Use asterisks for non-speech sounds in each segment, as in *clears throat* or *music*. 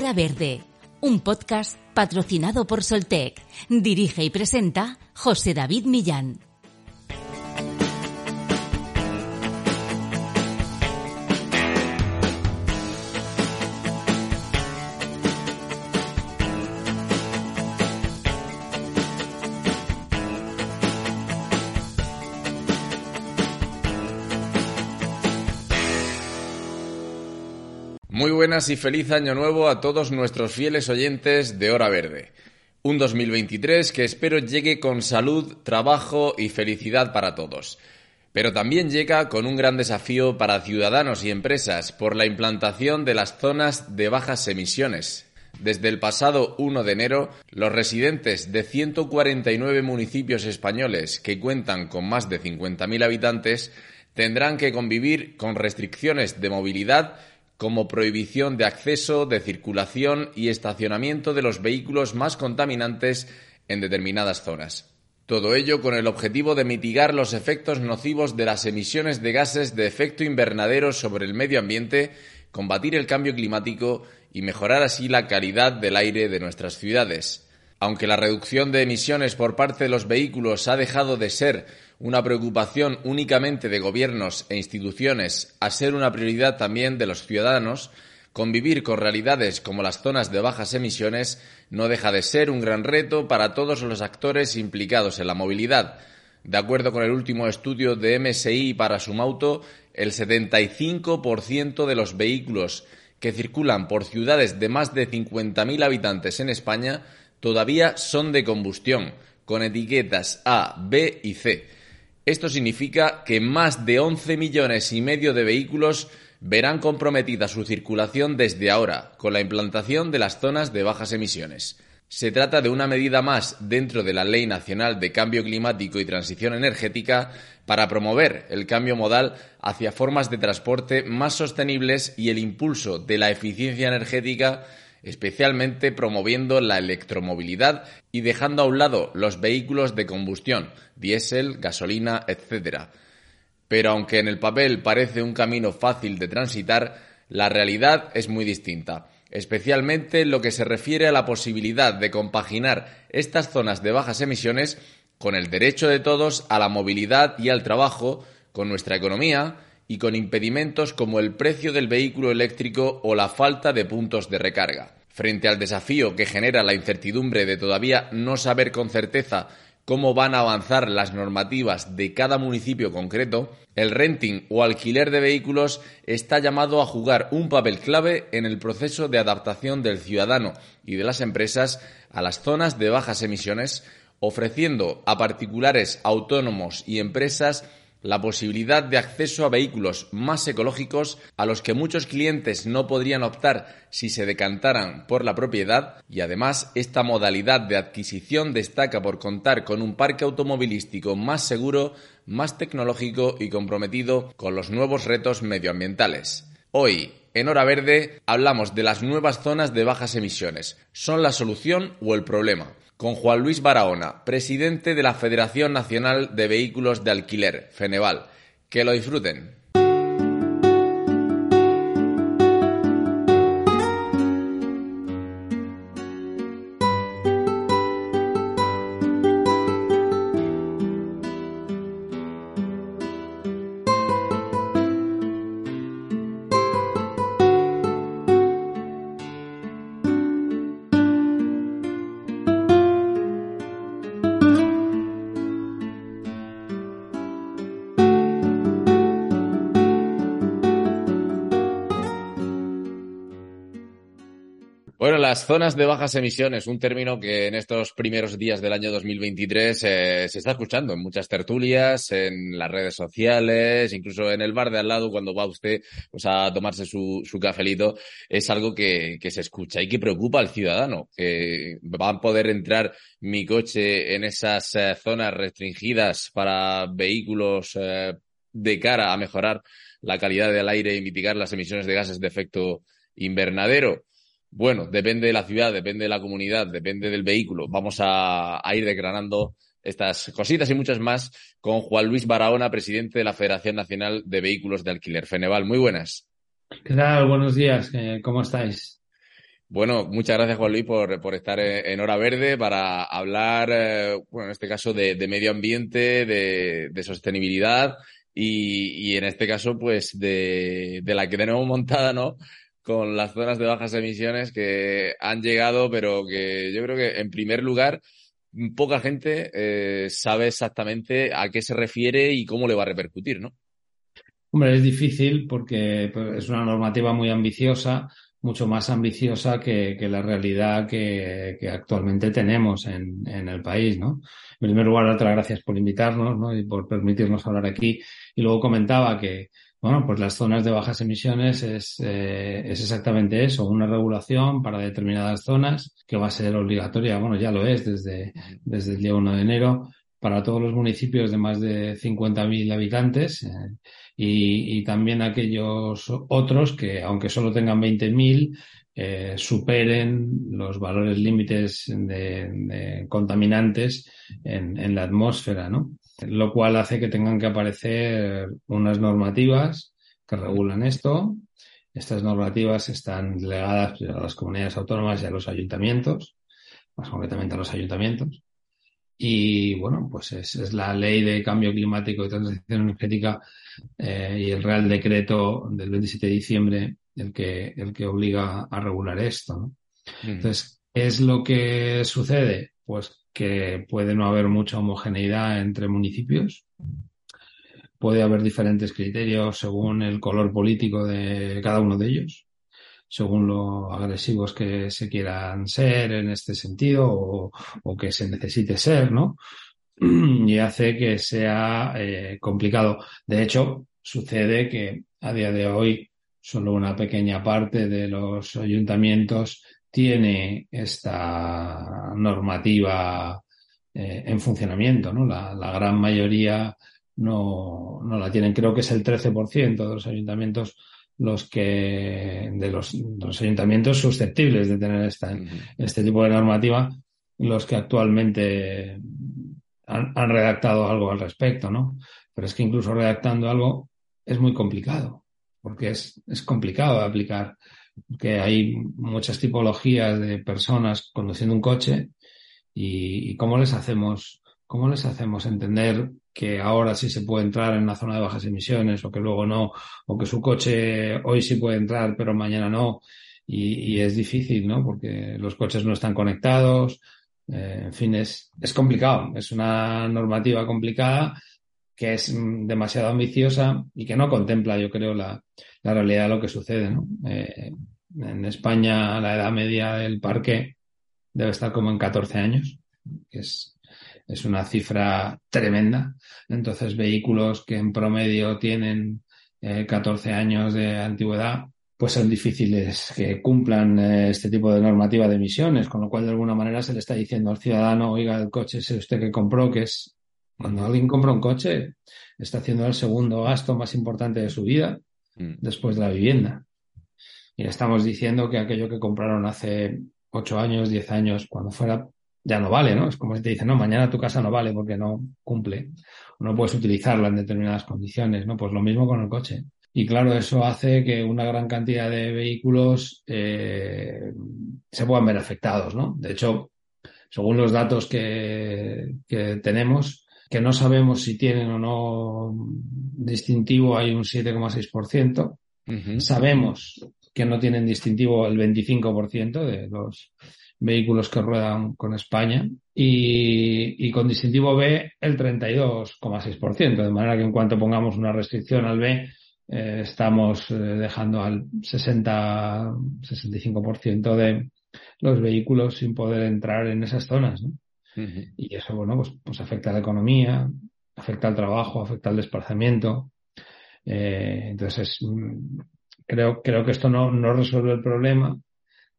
Verde, un podcast patrocinado por Soltec. Dirige y presenta José David Millán. Buenas y feliz año nuevo a todos nuestros fieles oyentes de Hora Verde. Un 2023 que espero llegue con salud, trabajo y felicidad para todos. Pero también llega con un gran desafío para ciudadanos y empresas por la implantación de las zonas de bajas emisiones. Desde el pasado 1 de enero, los residentes de 149 municipios españoles que cuentan con más de 50.000 habitantes tendrán que convivir con restricciones de movilidad como prohibición de acceso, de circulación y estacionamiento de los vehículos más contaminantes en determinadas zonas. Todo ello con el objetivo de mitigar los efectos nocivos de las emisiones de gases de efecto invernadero sobre el medio ambiente, combatir el cambio climático y mejorar así la calidad del aire de nuestras ciudades. Aunque la reducción de emisiones por parte de los vehículos ha dejado de ser una preocupación únicamente de gobiernos e instituciones a ser una prioridad también de los ciudadanos, convivir con realidades como las zonas de bajas emisiones no deja de ser un gran reto para todos los actores implicados en la movilidad. De acuerdo con el último estudio de MSI para Sumauto, el 75% de los vehículos que circulan por ciudades de más de 50.000 habitantes en España todavía son de combustión, con etiquetas A, B y C esto significa que más de 11 millones y medio de vehículos verán comprometida su circulación desde ahora, con la implantación de las zonas de bajas emisiones. Se trata de una medida más dentro de la Ley Nacional de Cambio Climático y Transición Energética para promover el cambio modal hacia formas de transporte más sostenibles y el impulso de la eficiencia energética especialmente promoviendo la electromovilidad y dejando a un lado los vehículos de combustión, diésel, gasolina, etc. Pero aunque en el papel parece un camino fácil de transitar, la realidad es muy distinta, especialmente en lo que se refiere a la posibilidad de compaginar estas zonas de bajas emisiones con el derecho de todos a la movilidad y al trabajo, con nuestra economía, y con impedimentos como el precio del vehículo eléctrico o la falta de puntos de recarga. Frente al desafío que genera la incertidumbre de todavía no saber con certeza cómo van a avanzar las normativas de cada municipio concreto, el renting o alquiler de vehículos está llamado a jugar un papel clave en el proceso de adaptación del ciudadano y de las empresas a las zonas de bajas emisiones, ofreciendo a particulares autónomos y empresas la posibilidad de acceso a vehículos más ecológicos a los que muchos clientes no podrían optar si se decantaran por la propiedad y además esta modalidad de adquisición destaca por contar con un parque automovilístico más seguro, más tecnológico y comprometido con los nuevos retos medioambientales. Hoy, en Hora Verde, hablamos de las nuevas zonas de bajas emisiones. ¿Son la solución o el problema? Con Juan Luis Barahona, presidente de la Federación Nacional de Vehículos de Alquiler, Feneval. Que lo disfruten. Las zonas de bajas emisiones, un término que en estos primeros días del año 2023 eh, se está escuchando en muchas tertulias, en las redes sociales, incluso en el bar de al lado cuando va usted pues, a tomarse su, su cafelito, es algo que, se escucha y que preocupa al ciudadano, que va a poder entrar mi coche en esas eh, zonas restringidas para vehículos eh, de cara a mejorar la calidad del aire y mitigar las emisiones de gases de efecto invernadero. Bueno, depende de la ciudad, depende de la comunidad, depende del vehículo. Vamos a, ir desgranando estas cositas y muchas más con Juan Luis Barahona, presidente de la Federación Nacional de Vehículos de Alquiler. Feneval, muy buenas. ¿Qué tal? Buenos días. Eh, ¿Cómo estáis? Bueno, muchas gracias Juan Luis por, por estar en Hora Verde para hablar, eh, bueno, en este caso de, medio ambiente, de, sostenibilidad y, y, en este caso, pues de, de la que tenemos montada, ¿no? Con las zonas de bajas emisiones que han llegado, pero que yo creo que en primer lugar poca gente eh, sabe exactamente a qué se refiere y cómo le va a repercutir, ¿no? Hombre, es difícil porque pues, es una normativa muy ambiciosa, mucho más ambiciosa que, la realidad que, actualmente tenemos en, en, el país, ¿no? En primer lugar, darte las gracias por invitarnos, ¿no? Y por permitirnos hablar aquí. Y luego comentaba que, bueno, pues las zonas de bajas emisiones es, eh, es exactamente eso, una regulación para determinadas zonas que va a ser obligatoria, bueno, ya lo es desde, desde el día 1 de enero para todos los municipios de más de 50.000 habitantes eh, y, y, también aquellos otros que, aunque solo tengan 20.000, eh, superen los valores límites de, de contaminantes en, en, la atmósfera, ¿no? Lo cual hace que tengan que aparecer unas normativas que regulan esto. Estas normativas están delegadas a las comunidades autónomas y a los ayuntamientos, más concretamente a los ayuntamientos. Y bueno, pues es, la ley de cambio climático y transición energética eh, y el Real Decreto del 27 de diciembre el que, el que obliga a regular esto. ¿no? Entonces, ¿es lo que sucede? Pues que puede no haber mucha homogeneidad entre municipios. Puede haber diferentes criterios según el color político de cada uno de ellos, según lo agresivos que se quieran ser en este sentido o, que se necesite ser, ¿no? *clears throat* Y hace que sea eh, complicado. De hecho, sucede que a día de hoy solo una pequeña parte de los ayuntamientos tiene esta normativa eh, en funcionamiento, ¿no? La, la, gran mayoría no, no la tienen. Creo que es el 13% de los ayuntamientos los que, de los, de los ayuntamientos susceptibles de tener esta, este tipo de normativa, los que actualmente han, han redactado algo al respecto, ¿no? Pero es que incluso redactando algo es muy complicado, porque es, es complicado de aplicar que hay muchas tipologías de personas conduciendo un coche y, cómo les hacemos cómo les hacemos entender que ahora sí se puede entrar en una zona de bajas emisiones o que luego no o que su coche hoy sí puede entrar pero mañana no. Y, y es difícil no porque los coches no están conectados. Eh, en fin es es complicado. Es una normativa complicada que es demasiado ambiciosa y que no contempla, yo creo, la, la realidad de lo que sucede. ¿no? Eh, en España la edad media del parque debe estar como en 14 años, que es, es una cifra tremenda. Entonces, vehículos que en promedio tienen eh, 14 años de antigüedad, pues son difíciles que cumplan eh, este tipo de normativa de emisiones, con lo cual de alguna manera se le está diciendo al ciudadano, oiga, el coche es usted que compró, que es cuando alguien compra un coche, está haciendo el segundo gasto más importante de su vida mm. después de la vivienda. Y le estamos diciendo que aquello que compraron hace ocho años, diez años, cuando fuera, ya no vale, ¿no? Es como si te dicen, no, mañana tu casa no vale porque no cumple, no puedes utilizarla en determinadas condiciones, ¿no? Pues lo mismo con el coche. Y claro, eso hace que una gran cantidad de vehículos eh, se puedan ver afectados, ¿no? De hecho, según los datos que, que tenemos, que no sabemos si tienen o no distintivo, hay un 7,6%. Sabemos que no tienen distintivo el 25% de los vehículos que ruedan con España y, y con distintivo B el 32,6%. De manera que en cuanto pongamos una restricción al B, eh, estamos eh, dejando al 60-65% de, los vehículos sin poder entrar en esas zonas, ¿no? Y eso, bueno, pues, pues afecta a la economía, afecta al trabajo, afecta al desplazamiento. Eh, entonces, mm, creo, creo que esto no, no resuelve el problema,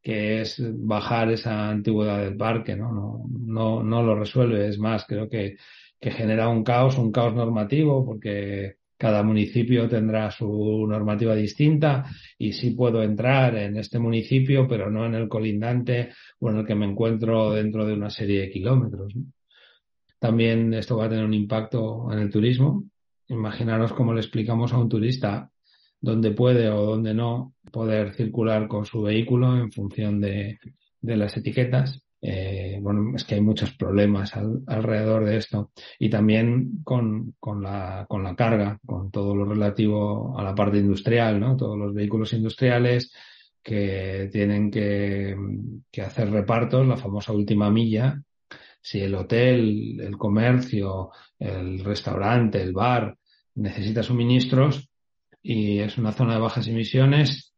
que es bajar esa antigüedad del parque, ¿no? No, no, no lo resuelve. Es más, creo que, que genera un caos, un caos normativo, porque cada municipio tendrá su normativa distinta y sí puedo entrar en este municipio, pero no en el colindante o en el que me encuentro dentro de una serie de kilómetros. También esto va a tener un impacto en el turismo. Imaginaros cómo le explicamos a un turista dónde puede o dónde no poder circular con su vehículo en función de, de las etiquetas. Eh, bueno, es que hay muchos problemas alrededor de esto y también con, con, la, con la carga, con todo lo relativo a la parte industrial, ¿no? Todos los vehículos industriales que tienen que, que hacer repartos, la famosa última milla. Si el hotel, el comercio, el restaurante, el bar necesita suministros y es una zona de bajas emisiones,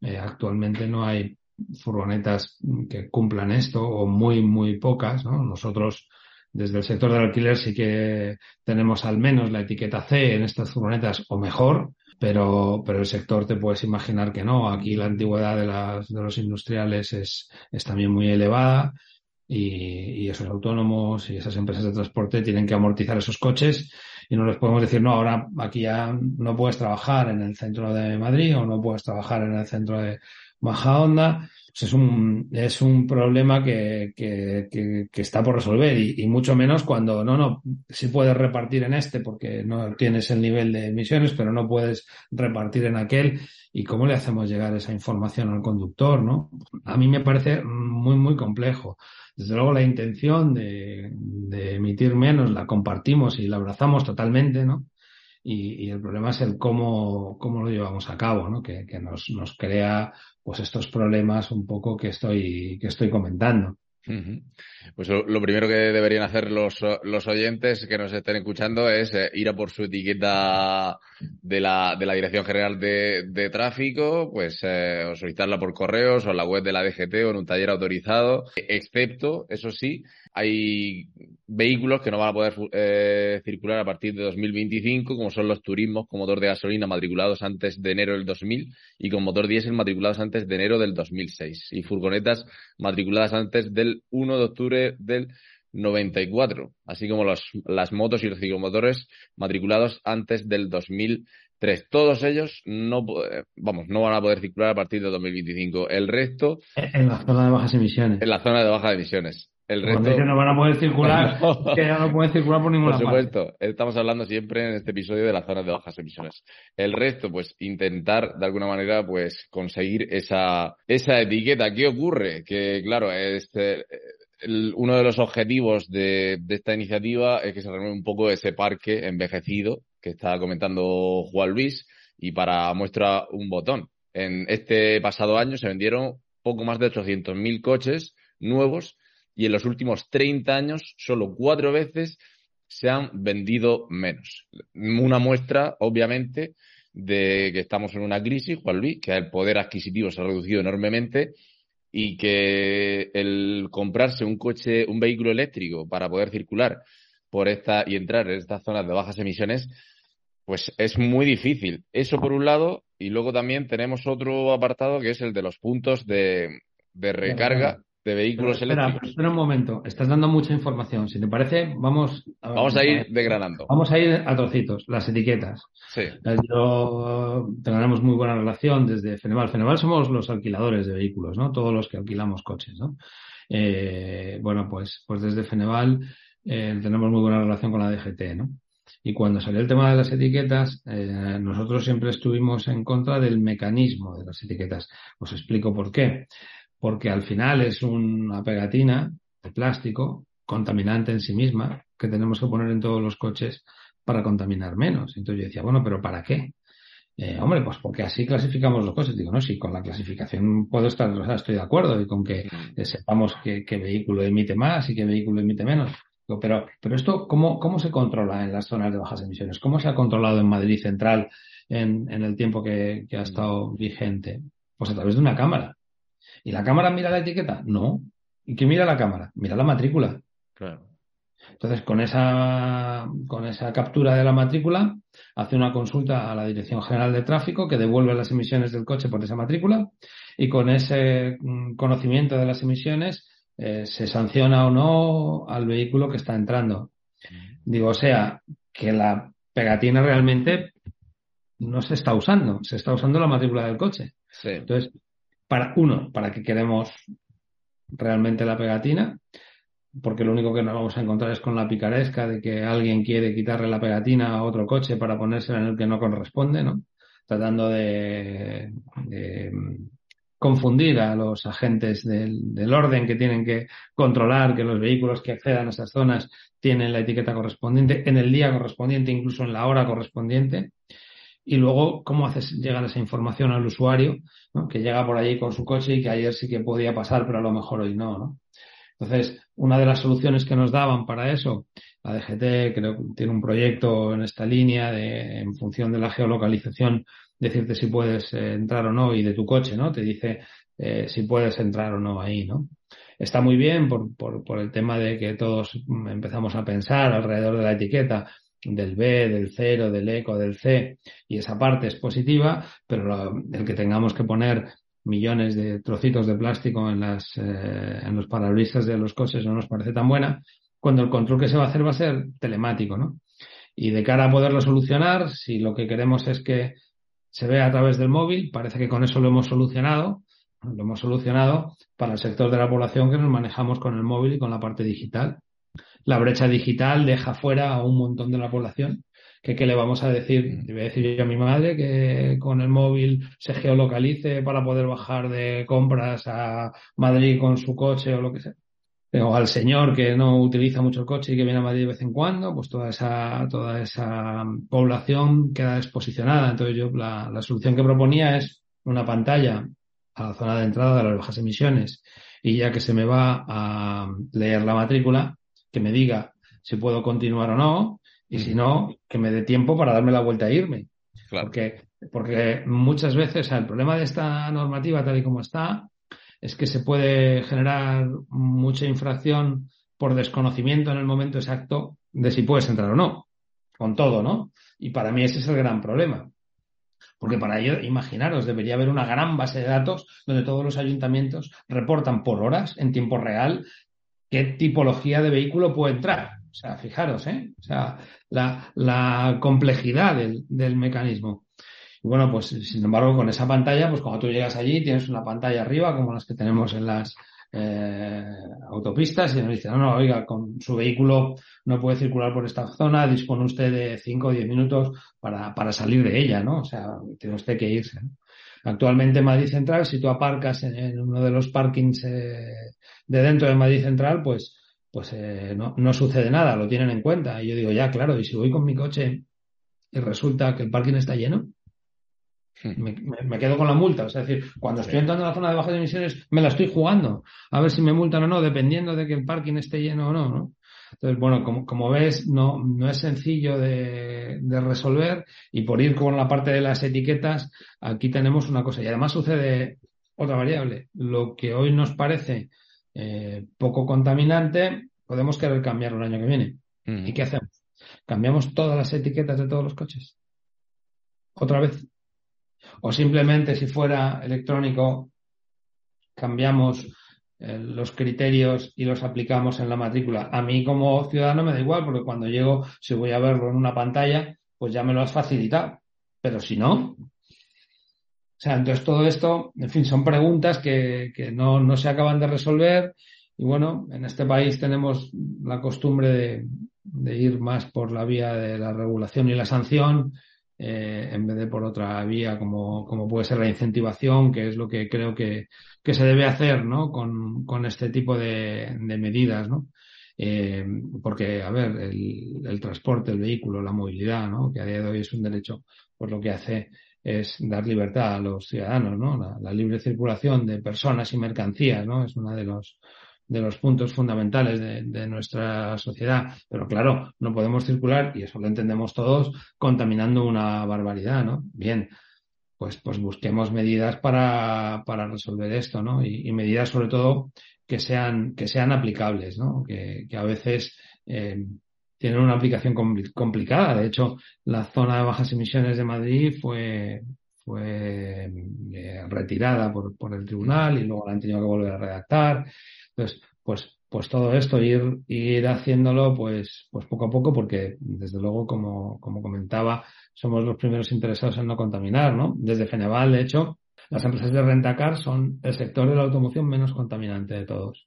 eh, actualmente no hay furgonetas que cumplan esto o muy, muy pocas. ¿no? Nosotros desde el sector del alquiler sí que tenemos al menos la etiqueta C en estas furgonetas o mejor, pero, pero el sector te puedes imaginar que no. Aquí la antigüedad de, las, de los industriales es, es también muy elevada y, y, esos autónomos y esas empresas de transporte tienen que amortizar esos coches y no les podemos decir, no, ahora aquí ya no puedes trabajar en el centro de Madrid o no puedes trabajar en el centro de, baja onda, pues es un, es un problema que, que, que, está por resolver y, mucho menos cuando no, no, sí puedes repartir en este porque no tienes el nivel de emisiones, pero no puedes repartir en aquel. ¿Y cómo le hacemos llegar esa información al conductor, no? A mí me parece muy, muy complejo. Desde luego la intención de, de emitir menos la compartimos y la abrazamos totalmente, ¿no? Y, y, el problema es el cómo, cómo lo llevamos a cabo, ¿no? Que, que nos, nos crea pues estos problemas un poco que estoy, que estoy comentando. Pues lo, primero que deberían hacer los, los oyentes que nos estén escuchando es eh, ir a por su etiqueta de la, de la Dirección General de, de Tráfico, pues eh, o solicitarla por correos o la web de la DGT o en un taller autorizado, excepto, eso sí, hay vehículos que no van a poder eh, circular a partir de 2025, como son los turismos con motor de gasolina matriculados antes de enero del 2000 y con motor diésel matriculados antes de enero del 2006 y furgonetas matriculadas antes del 1 de octubre del 94, así como los, las motos y los ciclomotores matriculados antes del 2003. Todos ellos no, eh, vamos, no van a poder circular a partir de 2025. El resto. En la zona de bajas emisiones. En la zona de bajas emisiones. El resto... no van a poder circular, *laughs* que ya no pueden circular por ninguna Por supuesto, estamos hablando siempre en este episodio de las zonas de bajas emisiones. El resto, pues intentar de alguna manera, pues conseguir esa, esa etiqueta. ¿Qué ocurre? Que claro, este, el, uno de los objetivos de, de esta iniciativa es que se renueve un poco ese parque envejecido que está comentando Juan Luis y para muestra un botón. En este pasado año se vendieron poco más de 800.000 coches nuevos y en los últimos 30 años solo cuatro veces se han vendido menos. Una muestra, obviamente, de que estamos en una crisis, Juan Luis, que el poder adquisitivo se ha reducido enormemente y que el comprarse un coche, un vehículo eléctrico para poder circular por esta y entrar en estas zonas de bajas emisiones, pues es muy difícil. Eso por un lado, y luego también tenemos otro apartado que es el de los puntos de, de recarga de vehículos eléctricos. Espera un momento, estás dando mucha información. Si te parece, vamos a, vamos a ir degranando. Vamos a ir a trocitos, las etiquetas. Sí. Yo tenemos muy buena relación desde Feneval. Feneval somos los alquiladores de vehículos, ¿no? Todos los que alquilamos coches, ¿no? Eh, bueno, pues, pues desde Feneval eh, tenemos muy buena relación con la DGT, ¿no? Y cuando salió el tema de las etiquetas, eh, nosotros siempre estuvimos en contra del mecanismo de las etiquetas. Os explico por qué porque al final es una pegatina de plástico contaminante en sí misma que tenemos que poner en todos los coches para contaminar menos. Entonces yo decía, bueno, pero ¿para qué? Eh, hombre, pues porque así clasificamos los coches. Digo, no, sí, con la clasificación puedo estar, o sea, estoy de acuerdo y con que sepamos qué, vehículo emite más y qué vehículo emite menos. pero, pero esto, ¿cómo, ¿cómo se controla en las zonas de bajas emisiones? ¿Cómo se ha controlado en Madrid Central en, en el tiempo que, que ha estado vigente? Pues a través de una cámara. ¿Y la cámara mira la etiqueta? No. ¿Y qué mira la cámara? Mira la matrícula. Claro. Entonces, con esa, con esa captura de la matrícula, hace una consulta a la Dirección General de Tráfico que devuelve las emisiones del coche por esa matrícula y con ese mm, conocimiento de las emisiones eh, se sanciona o no al vehículo que está entrando. Digo, o sea, que la pegatina realmente no se está usando, se está usando la matrícula del coche. Entonces, para uno, para que queremos realmente la pegatina, porque lo único que nos vamos a encontrar es con la picaresca de que alguien quiere quitarle la pegatina a otro coche para ponérsela en el que no corresponde, ¿no? Tratando de, confundir a los agentes del, orden que tienen que controlar que los vehículos que accedan a esas zonas tienen la etiqueta correspondiente en el día correspondiente, incluso en la hora correspondiente. Y luego, cómo haces llegar esa información al usuario, que llega por allí con su coche y que ayer sí que podía pasar, pero a lo mejor hoy no, ¿no? Entonces, una de las soluciones que nos daban para eso, la DGT creo que tiene un proyecto en esta línea de, en función de la geolocalización, decirte si puedes eh, entrar o no y de tu coche, ¿no? Te dice eh, si puedes entrar o no ahí, ¿no? Está muy bien por, por, por el tema de que todos empezamos a pensar alrededor de la etiqueta del B, del cero, del eco, del C, y esa parte es positiva, pero el que tengamos que poner millones de trocitos de plástico en, las, eh, en los parabrisas de los coches no nos parece tan buena, cuando el control que se va a hacer va a ser telemático, ¿no? Y de cara a poderlo solucionar, si lo que queremos es que se vea a través del móvil, parece que con eso lo hemos solucionado, lo hemos solucionado para el sector de la población que nos manejamos con el móvil y con la parte digital. La brecha digital deja fuera a un montón de la población que qué le vamos a decir. Le voy a decir yo a mi madre que con el móvil se geolocalice para poder bajar de compras a Madrid con su coche o lo que sea. O al señor que no utiliza mucho el coche y que viene a Madrid de vez en cuando, pues toda esa, toda esa población queda exposicionada. Entonces yo la, la solución que proponía es una pantalla a la zona de entrada de las bajas emisiones y ya que se me va a leer la matrícula, que me diga si puedo continuar o no, y si no, que me dé tiempo para darme la vuelta e irme. Porque, porque muchas veces el problema de esta normativa tal y como está es que se puede generar mucha infracción por desconocimiento en el momento exacto de si puedes entrar o no, con todo, ¿no? Y para mí ese es el gran problema. Porque para ello, imaginaros, debería haber una gran base de datos donde todos los ayuntamientos reportan por horas, en tiempo real, qué tipología de vehículo puede entrar. O sea, fijaros, ¿eh? O sea, la, complejidad del, mecanismo. Y bueno, pues sin embargo, con esa pantalla, pues cuando tú llegas allí, tienes una pantalla arriba, como las que tenemos en las eh, autopistas, y nos dice, no, no, oiga, con su vehículo no puede circular por esta zona, dispone usted de 5 o 10 minutos para salir de ella, ¿no? O sea, tiene usted que irse. Actualmente en Madrid Central, si tú aparcas en, uno de los parkings eh, de dentro de Madrid Central, pues pues eh, no, no, sucede nada, lo tienen en cuenta. Y yo digo, ya, claro, y si voy con mi coche y resulta que el parking está lleno, hmm. me, quedo con la multa. O sea, es decir, cuando estoy entrando en la zona de bajas emisiones, me la estoy jugando. A ver si me multan o no, dependiendo de que el parking esté lleno o no, ¿no? Entonces, bueno, como, como ves, no, no es sencillo de, de, resolver y por ir con la parte de las etiquetas, aquí tenemos una cosa. Y además sucede otra variable. Lo que hoy nos parece eh, poco contaminante, podemos querer cambiarlo el año que viene. ¿Y qué hacemos? ¿Cambiamos todas las etiquetas de todos los coches? ¿Otra vez? O simplemente si fuera electrónico, cambiamos eh, los criterios y los aplicamos en la matrícula. A mí como ciudadano me da igual, porque cuando llego, si voy a verlo en una pantalla, pues ya me lo has facilitado. Pero si no, o sea, entonces todo esto, en fin, son preguntas que, que no, no, se acaban de resolver y bueno, en este país tenemos la costumbre de, de ir más por la vía de la regulación y la sanción eh, en vez de por otra vía como, como puede ser la incentivación, que es lo que creo que, que se debe hacer ¿no? con, con este tipo de, de medidas. ¿no? Eh, porque, a ver, el, el, transporte, el vehículo, la movilidad, ¿no? que a día de hoy es un derecho, pues lo que hace es dar libertad a los ciudadanos, ¿no? La, libre circulación de personas y mercancías, ¿no? Es uno de los de los puntos fundamentales de, nuestra sociedad. Pero claro, no podemos circular, y eso lo entendemos todos, contaminando una barbaridad, ¿no? Bien. pues, pues busquemos medidas para, para resolver esto, ¿no? Y, medidas sobre todo que sean, que sean aplicables, ¿no? Que, que a veces eh, tienen una aplicación complicada. De hecho, la zona de bajas emisiones de Madrid fue, fue eh, retirada por, por el tribunal y luego la han tenido que volver a redactar. Entonces, pues, pues todo esto, ir, ir haciéndolo pues, pues poco a poco, porque desde luego, como, como comentaba, somos los primeros interesados en no contaminar, ¿no? Desde Feneval, de hecho, las empresas de rentacar son el sector de la automoción menos contaminante de todos.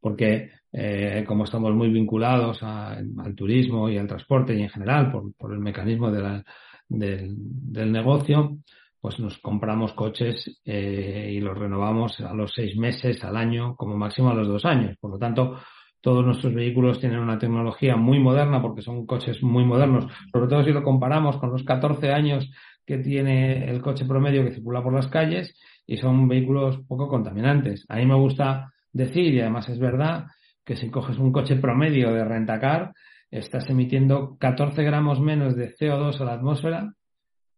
Porque eh, como estamos muy vinculados al turismo y al transporte y en general por, por el mecanismo de la, del, del negocio, pues nos compramos coches eh, y los renovamos a los seis meses, al año, como máximo a los dos años. Por lo tanto, todos nuestros vehículos tienen una tecnología muy moderna porque son coches muy modernos, sobre todo si lo comparamos con los 14 años que tiene el coche promedio que circula por las calles y son vehículos poco contaminantes. A mí me gusta decir, y además es verdad, que si coges un coche promedio de rentacar, estás emitiendo 14 gramos menos de CO2 a la atmósfera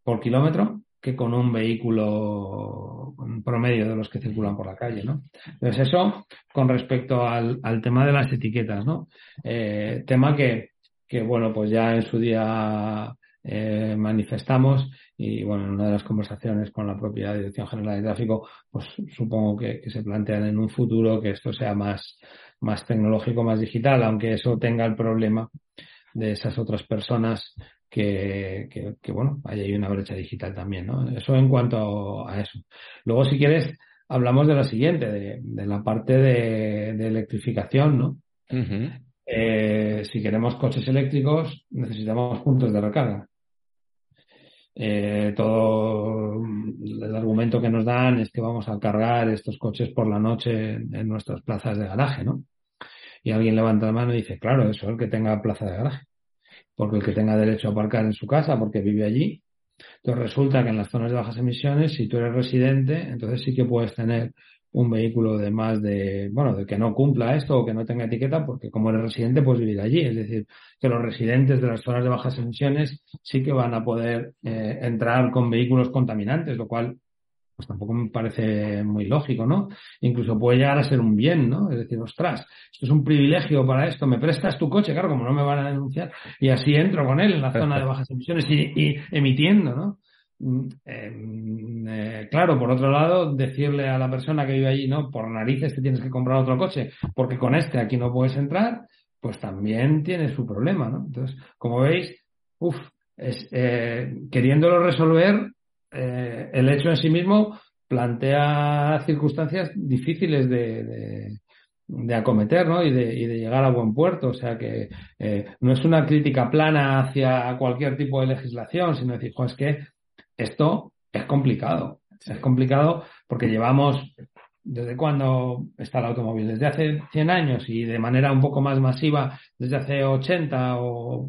por kilómetro que con un vehículo promedio de los que circulan por la calle, ¿no? Entonces eso con respecto al, tema de las etiquetas, ¿no? Eh, tema que, que, bueno, pues ya en su día eh, manifestamos y, bueno, en una de las conversaciones con la propia Dirección General de Tráfico, pues supongo que, que se plantean en un futuro que esto sea más, más tecnológico, más digital, aunque eso tenga el problema de esas otras personas que, que, bueno, ahí hay una brecha digital también, ¿no? Eso en cuanto a eso. Luego, si quieres, hablamos de la siguiente, de, la parte de, electrificación, ¿no? Eh, si queremos coches eléctricos, necesitamos puntos de recarga. Eh, todo el argumento que nos dan es que vamos a cargar estos coches por la noche en, nuestras plazas de garaje, ¿no? Y alguien levanta la mano y dice, claro, eso es el que tenga plaza de garaje porque el que tenga derecho a aparcar en su casa porque vive allí. Entonces resulta que en las zonas de bajas emisiones, si tú eres residente, entonces sí que puedes tener un vehículo de más de, bueno, de que no cumpla esto o que no tenga etiqueta, porque como eres residente puedes vivir allí. Es decir, que los residentes de las zonas de bajas emisiones sí que van a poder eh, entrar con vehículos contaminantes, lo cual pues tampoco me parece muy lógico, ¿no? Incluso puede llegar a ser un bien, ¿no? Es decir, ostras, esto es un privilegio para esto, me prestas tu coche, claro, como no me van a denunciar, y así entro con él en la zona de bajas emisiones y, emitiendo, ¿no? Mm, em, eh, claro, por otro lado, decirle a la persona que vive allí, no, por narices te tienes que comprar otro coche, porque con este aquí no puedes entrar, pues también tiene su problema, ¿no? Entonces, como veis, uff, es, eh, queriéndolo resolver, eh, el hecho en sí mismo plantea circunstancias difíciles de, de, acometer ¿no? y, de, y de llegar a buen puerto. O sea que eh, no es una crítica plana hacia cualquier tipo de legislación, sino decir, es que esto es complicado. Es complicado porque llevamos desde cuando está el automóvil, desde hace 100 años y de manera un poco más masiva desde hace 80 o,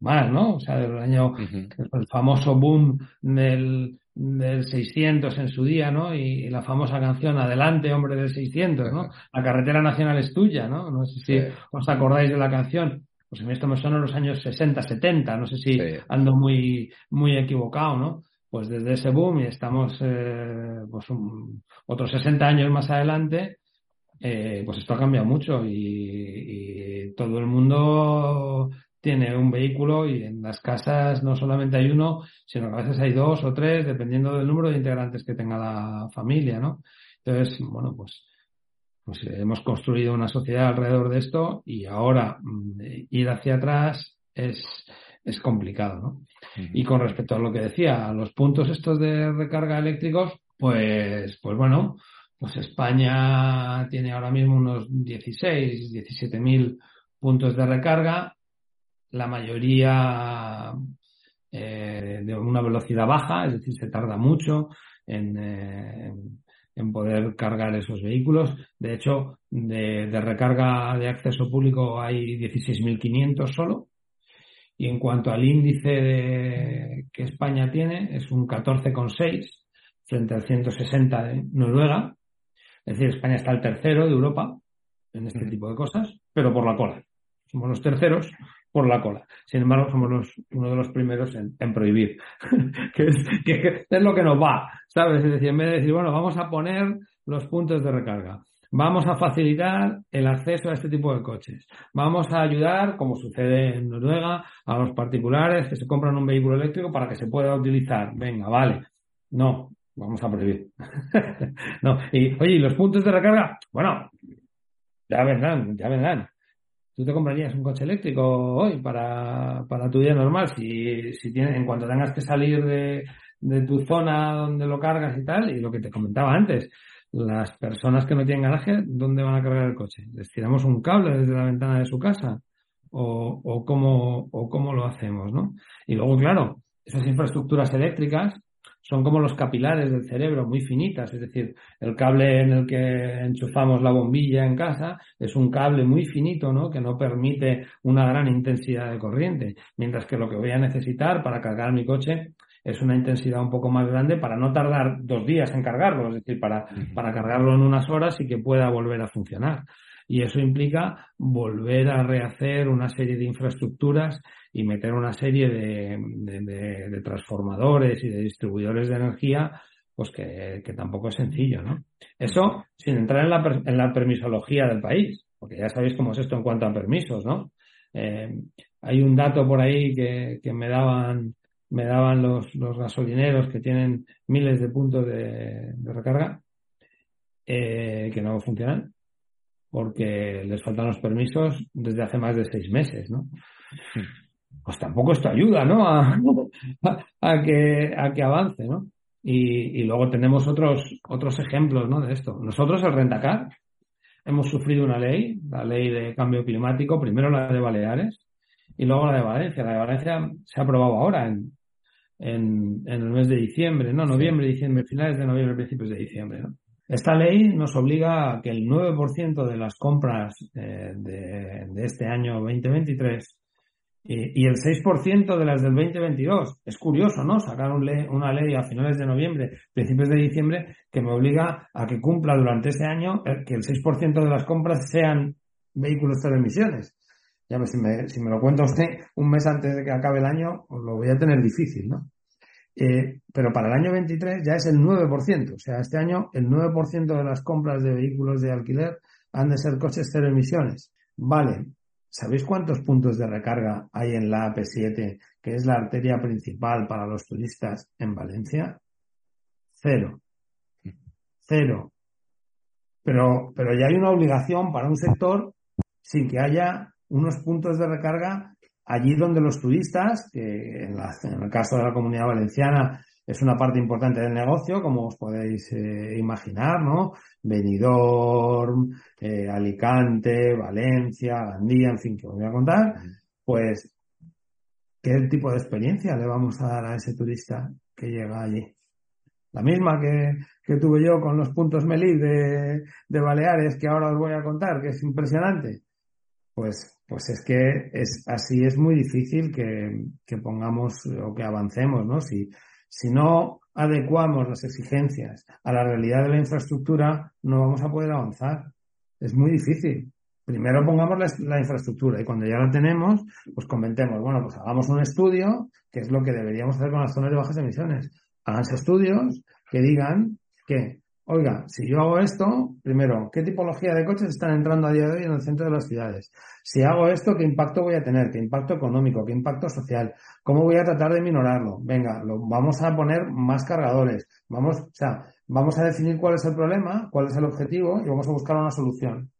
más, ¿no? O sea, del año, el famoso boom del, del 600 en su día, ¿no? Y, la famosa canción Adelante, hombre del 600, ¿no? La carretera nacional es tuya, ¿no? No sé si os acordáis de la canción. Pues en esto me suena los años 60, 70, no sé si ando muy, muy equivocado, ¿no? Pues desde ese boom y estamos, eh, pues otros 60 años más adelante, eh, pues esto ha cambiado mucho y, y todo el mundo tiene un vehículo y en las casas no solamente hay uno, sino que a veces hay dos o tres, dependiendo del número de integrantes que tenga la familia, ¿no? Entonces, bueno, pues, pues hemos construido una sociedad alrededor de esto y ahora mm, ir hacia atrás es, es complicado, ¿no? Y con respecto a lo que decía, los puntos estos de recarga eléctricos, pues, pues bueno, pues España tiene ahora mismo unos 16, 17 mil puntos de recarga la mayoría eh, de una velocidad baja, es decir, se tarda mucho en, eh, en poder cargar esos vehículos. De hecho, de, de recarga de acceso público hay 16.500 solo. Y en cuanto al índice de, que España tiene, es un 14,6 frente al 160 de Noruega. Es decir, España está el tercero de Europa en este tipo de cosas, pero por la cola. Somos los terceros por la cola. Sin embargo, somos uno de los primeros en, prohibir, *laughs* que, es, que, es, lo que nos va, ¿sabes? Es decir, en vez de decir, bueno, vamos a poner los puntos de recarga, vamos a facilitar el acceso a este tipo de coches, vamos a ayudar, como sucede en Noruega, a los particulares que se compran un vehículo eléctrico para que se pueda utilizar. Venga, vale. No, vamos a prohibir. *laughs* no, y oye, ¿y los puntos de recarga? Bueno, ya vendrán, ya vendrán. ¿Tú te comprarías un coche eléctrico hoy para, para tu día normal? Si, si tienes, en cuanto tengas que salir de, de tu zona donde lo cargas y tal, y lo que te comentaba antes, las personas que no tienen garaje, ¿dónde van a cargar el coche? ¿Les tiramos un cable desde la ventana de su casa? ¿O, o, cómo, o cómo lo hacemos, no? Y luego, claro, esas infraestructuras eléctricas son como los capilares del cerebro, muy finitas, es decir, el cable en el que enchufamos la bombilla en casa es un cable muy finito, ¿no? Que no permite una gran intensidad de corriente, mientras que lo que voy a necesitar para cargar mi coche es una intensidad un poco más grande para no tardar dos días en cargarlo, es decir, para, para cargarlo en unas horas y que pueda volver a funcionar. Y eso implica volver a rehacer una serie de infraestructuras y meter una serie de, transformadores y de distribuidores de energía, pues que, tampoco es sencillo, ¿no? Eso sin entrar en la, en la permisología del país, porque ya sabéis cómo es esto en cuanto a permisos, ¿no? Eh, hay un dato por ahí que, que me daban me daban los, los gasolineros que tienen miles de puntos de, recarga eh, que no funcionan porque les faltan los permisos desde hace más de seis meses, ¿no? Pues tampoco esto ayuda, ¿no? *laughs* A, a, que, a que avance, ¿no? Y, y, luego tenemos otros, otros ejemplos, ¿no? De esto. Nosotros, el Rentacar, hemos sufrido una ley, la ley de cambio climático, primero la de Baleares y luego la de Valencia. La de Valencia se ha aprobado ahora en, en, en el mes de diciembre, ¿no? Noviembre, diciembre, finales de noviembre, principios de diciembre, ¿no? Esta ley nos obliga a que el 9% de las compras eh, de, este año 2023 y, el 6% de las del 2022. Es curioso, ¿no? Sacar una ley a finales de noviembre, principios de diciembre, que me obliga a que cumpla durante ese año eh, que el 6% de las compras sean vehículos cero emisiones. Ya si me, si me lo cuenta usted un mes antes de que acabe el año, pues lo voy a tener difícil, ¿no? Eh, pero para el año 23 ya es el 9%. O sea, este año el 9% de las compras de vehículos de alquiler han de ser coches cero emisiones. Vale. ¿Sabéis cuántos puntos de recarga hay en la AP7, que es la arteria principal para los turistas en Valencia? Cero. Cero. Pero, pero ya hay una obligación para un sector sin que haya unos puntos de recarga allí donde los turistas, que en, el caso de la comunidad valenciana es una parte importante del negocio, como os podéis eh, imaginar, ¿no? Benidorm, eh, Alicante, Valencia, Gandía, en fin, que os voy a contar, pues, ¿qué tipo de experiencia le vamos a dar a ese turista que llega allí? La misma que, que tuve yo con los puntos Melí de, de Baleares, que ahora os voy a contar, que es impresionante. Pues pues es que es así es muy difícil que, pongamos o que avancemos, ¿no? Si, si no adecuamos las exigencias a la realidad de la infraestructura, no vamos a poder avanzar. Es muy difícil. Primero pongamos la, infraestructura y cuando ya la tenemos, pues comentemos, bueno, pues hagamos un estudio, que es lo que deberíamos hacer con las zonas de bajas emisiones. Háganse estudios que digan que Oiga, si yo hago esto, primero, ¿qué tipología de coches están entrando a día de hoy en el centro de las ciudades? Si hago esto, ¿qué impacto voy a tener? ¿Qué impacto económico? ¿Qué impacto social? ¿Cómo voy a tratar de minorarlo? Venga, lo, vamos a poner más cargadores. Vamos, o sea, vamos a definir cuál es el problema, cuál es el objetivo y vamos a buscar una solución.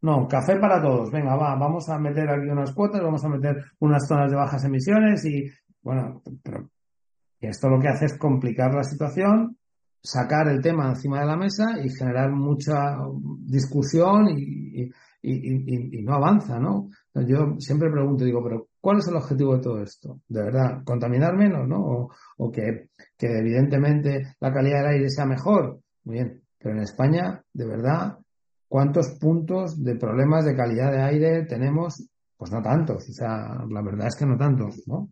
No, café para todos. Venga, va, vamos a meter aquí unas cuotas, vamos a meter unas zonas de bajas emisiones y, bueno, pero esto lo que hace es complicar la situación sacar el tema encima de la mesa y generar mucha discusión y, no avanza, ¿no? Yo siempre pregunto, digo, pero ¿cuál es el objetivo de todo esto? ¿De verdad? ¿Contaminar menos, no? O, que, que, evidentemente la calidad del aire sea mejor. Muy bien, pero en España, de verdad, ¿cuántos puntos de problemas de calidad de aire tenemos? Pues no tantos, o sea, la verdad es que no tantos, ¿no?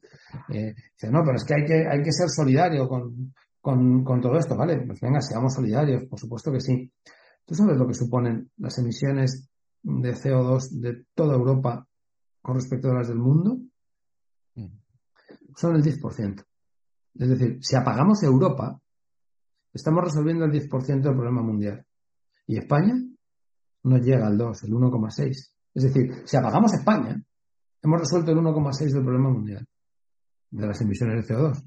Eh, dice, no, pero es que hay que, hay que ser solidario con, con, con todo esto, ¿vale? Pues venga, seamos solidarios, por supuesto que sí. ¿Tú sabes lo que suponen las emisiones de CO2 de toda Europa con respecto a las del mundo mm. son el 10%. Es decir, si apagamos Europa, estamos resolviendo el 10% del problema mundial. Y España no llega al 2, el 1,6. Es decir, si apagamos España, hemos resuelto el 1,6 del problema mundial de las emisiones de CO2.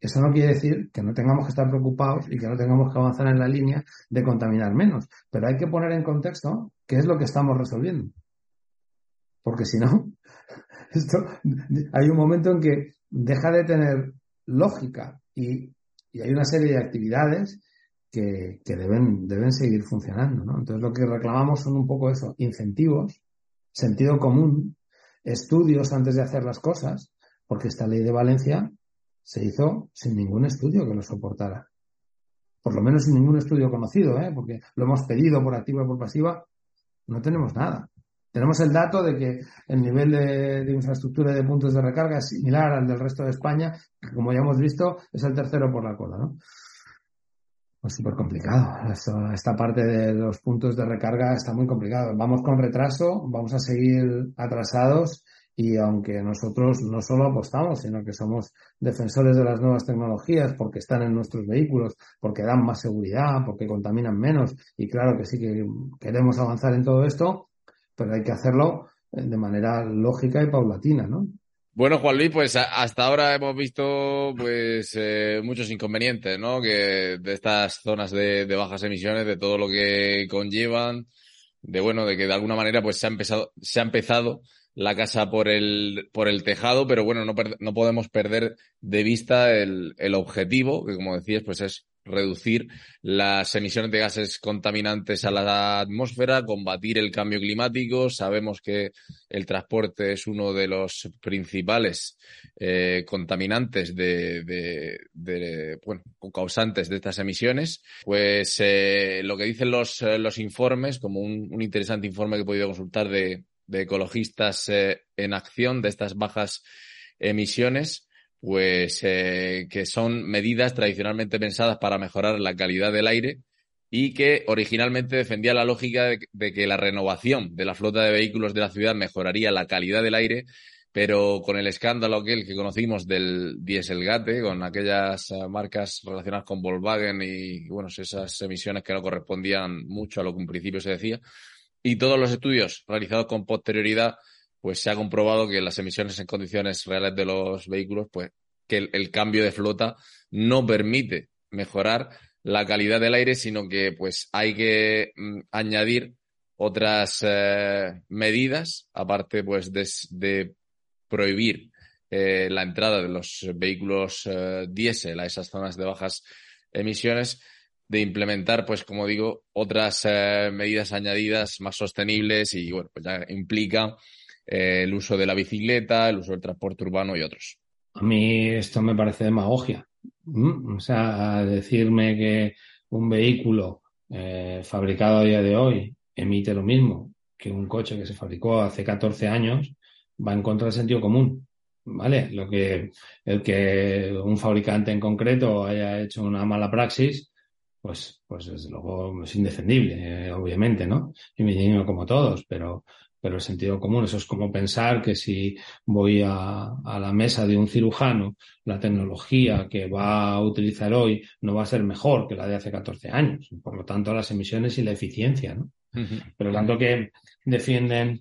Eso no quiere decir que no tengamos que estar preocupados y que no tengamos que avanzar en la línea de contaminar menos, pero hay que poner en contexto qué es lo que estamos resolviendo. Porque si no, *laughs* esto, hay un momento en que deja de tener lógica y, hay una serie de actividades que, deben, deben seguir funcionando. Entonces lo que reclamamos son un poco eso, incentivos, sentido común, estudios antes de hacer las cosas, porque esta ley de Valencia se hizo sin ningún estudio que lo soportara. Por lo menos sin ningún estudio conocido, ¿eh? porque lo hemos pedido por activa y por pasiva, no tenemos nada. Tenemos el dato de que el nivel de, infraestructura de puntos de recarga es similar al del resto de España, que como ya hemos visto es el tercero por la cola, ¿no? Pues súper complicado. esta parte de los puntos de recarga está muy complicado. Vamos con retraso, vamos a seguir atrasados y aunque nosotros no solo apostamos, sino que somos defensores de las nuevas tecnologías porque están en nuestros vehículos, porque dan más seguridad, porque contaminan menos y claro que sí que queremos avanzar en todo esto, pero hay que hacerlo eh, de manera lógica y paulatina, ¿no? Bueno, Juan Luis, pues hasta ahora hemos visto pues eh, muchos inconvenientes, ¿no? Que de estas zonas de, bajas emisiones, de todo lo que conllevan, de bueno, de que de alguna manera pues se ha empezado, se ha empezado la casa por el, por el tejado, pero bueno, no, no podemos perder de vista el, el objetivo, que como decías, pues es reducir las emisiones de gases contaminantes a la atmósfera, combatir el cambio climático. Sabemos que el transporte es uno de los principales eh, contaminantes de, de, de, bueno, causantes de estas emisiones. Pues eh, lo que dicen los, los informes, como un, un, interesante informe que he podido consultar de, de ecologistas eh, en acción de estas bajas emisiones, pues eh, que son medidas tradicionalmente pensadas para mejorar la calidad del aire y que originalmente defendía la lógica de, que la renovación de la flota de vehículos de la ciudad mejoraría la calidad del aire, pero con el escándalo aquel que conocimos del Dieselgate, con aquellas eh, marcas relacionadas con Volkswagen y, bueno, esas emisiones que no correspondían mucho a lo que en principio se decía, y todos los estudios realizados con posterioridad pues se ha comprobado que las emisiones en condiciones reales de los vehículos, pues que el, cambio de flota no permite mejorar la calidad del aire, sino que pues hay que mm, añadir otras eh, medidas, aparte pues de, prohibir eh, la entrada de los vehículos eh, diésel a esas zonas de bajas emisiones, de implementar, pues como digo, otras medidas añadidas más sostenibles y bueno, pues ya implica eh, el uso de la bicicleta, el uso del transporte urbano y otros. A mí esto me parece demagogia. Mm, o sea, decirme que un vehículo eh, fabricado a día de hoy emite lo mismo que un coche que se fabricó hace 14 años va en contra del sentido común. ¿Vale? Lo que, el que un fabricante en concreto haya hecho una mala praxis, pues, pues desde luego es indefendible, eh, obviamente, ¿no? Y me digo como todos, pero, pero el sentido común, eso es como pensar que si voy a, la mesa de un cirujano, la tecnología que va a utilizar hoy no va a ser mejor que la de hace 14 años. Por lo tanto, las emisiones y la eficiencia, ¿no? Pero tanto que defienden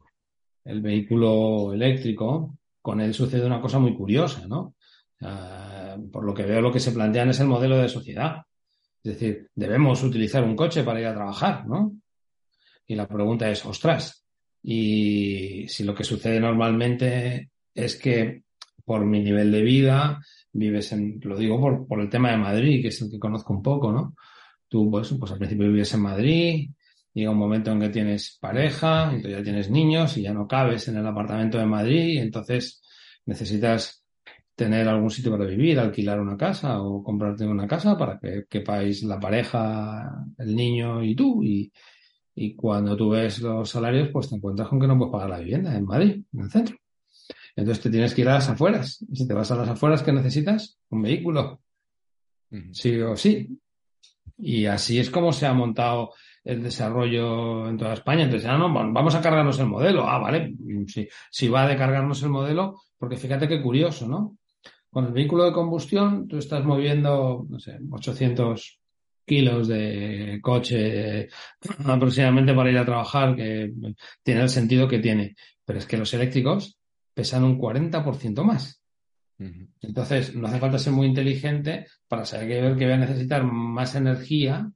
el vehículo eléctrico, con él sucede una cosa muy curiosa, ¿no? por lo que veo, lo que se plantean es el modelo de sociedad. Es decir, debemos utilizar un coche para ir a trabajar, ¿no? Y la pregunta es, ostras, y si lo que sucede normalmente es que por mi nivel de vida, vives en, lo digo por, por el tema de Madrid, que es el que conozco un poco, ¿no? Tú, pues, pues al principio vives en Madrid, llega un momento en que tienes pareja, entonces ya tienes niños y ya no cabes en el apartamento de Madrid, y entonces necesitas tener algún sitio para vivir, alquilar una casa o comprarte una casa para que quepáis la pareja, el niño y tú, y, y cuando tú ves los salarios, pues te encuentras con que no puedes pagar la vivienda en Madrid, en el centro. Entonces te tienes que ir a las afueras. Y si te vas a las afueras, ¿qué necesitas? Un vehículo. Sí o sí. Y así es como se ha montado el desarrollo en toda España. Entonces, ah, no, vamos a cargarnos el modelo. Ah, vale, si, si va de cargarnos el modelo, porque fíjate qué curioso, ¿no? Con el vehículo de combustión, tú estás moviendo, no sé, 800 kilos de coche aproximadamente para ir a trabajar, que tiene el sentido que tiene. Pero es que los eléctricos pesan un 40% más. Entonces, no hace falta ser muy inteligente para saber que voy a necesitar más energía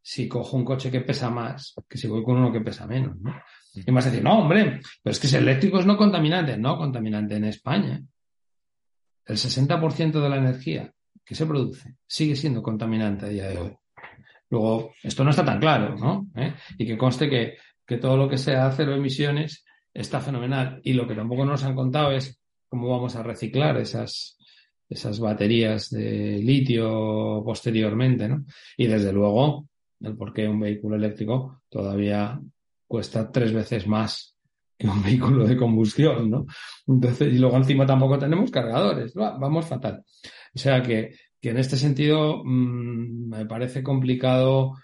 si cojo un coche que pesa más que si voy con uno que pesa menos. ¿no? Y más decir, no, hombre, pero es que ese eléctrico es no contaminante. No contaminante en España. El 60% de la energía que se produce sigue siendo contaminante a día de hoy. Luego, esto no está tan claro, ¿no? ¿Eh? Y que conste que, que todo lo que sea cero emisiones está fenomenal. Y lo que tampoco nos han contado es cómo vamos a reciclar esas, esas baterías de litio posteriormente, ¿no? Y desde luego, el por qué un vehículo eléctrico todavía cuesta tres veces más que un vehículo de combustión, ¿no? Entonces, y luego encima tampoco tenemos cargadores, vamos fatal. O sea que, que en este sentido mmm, me parece complicado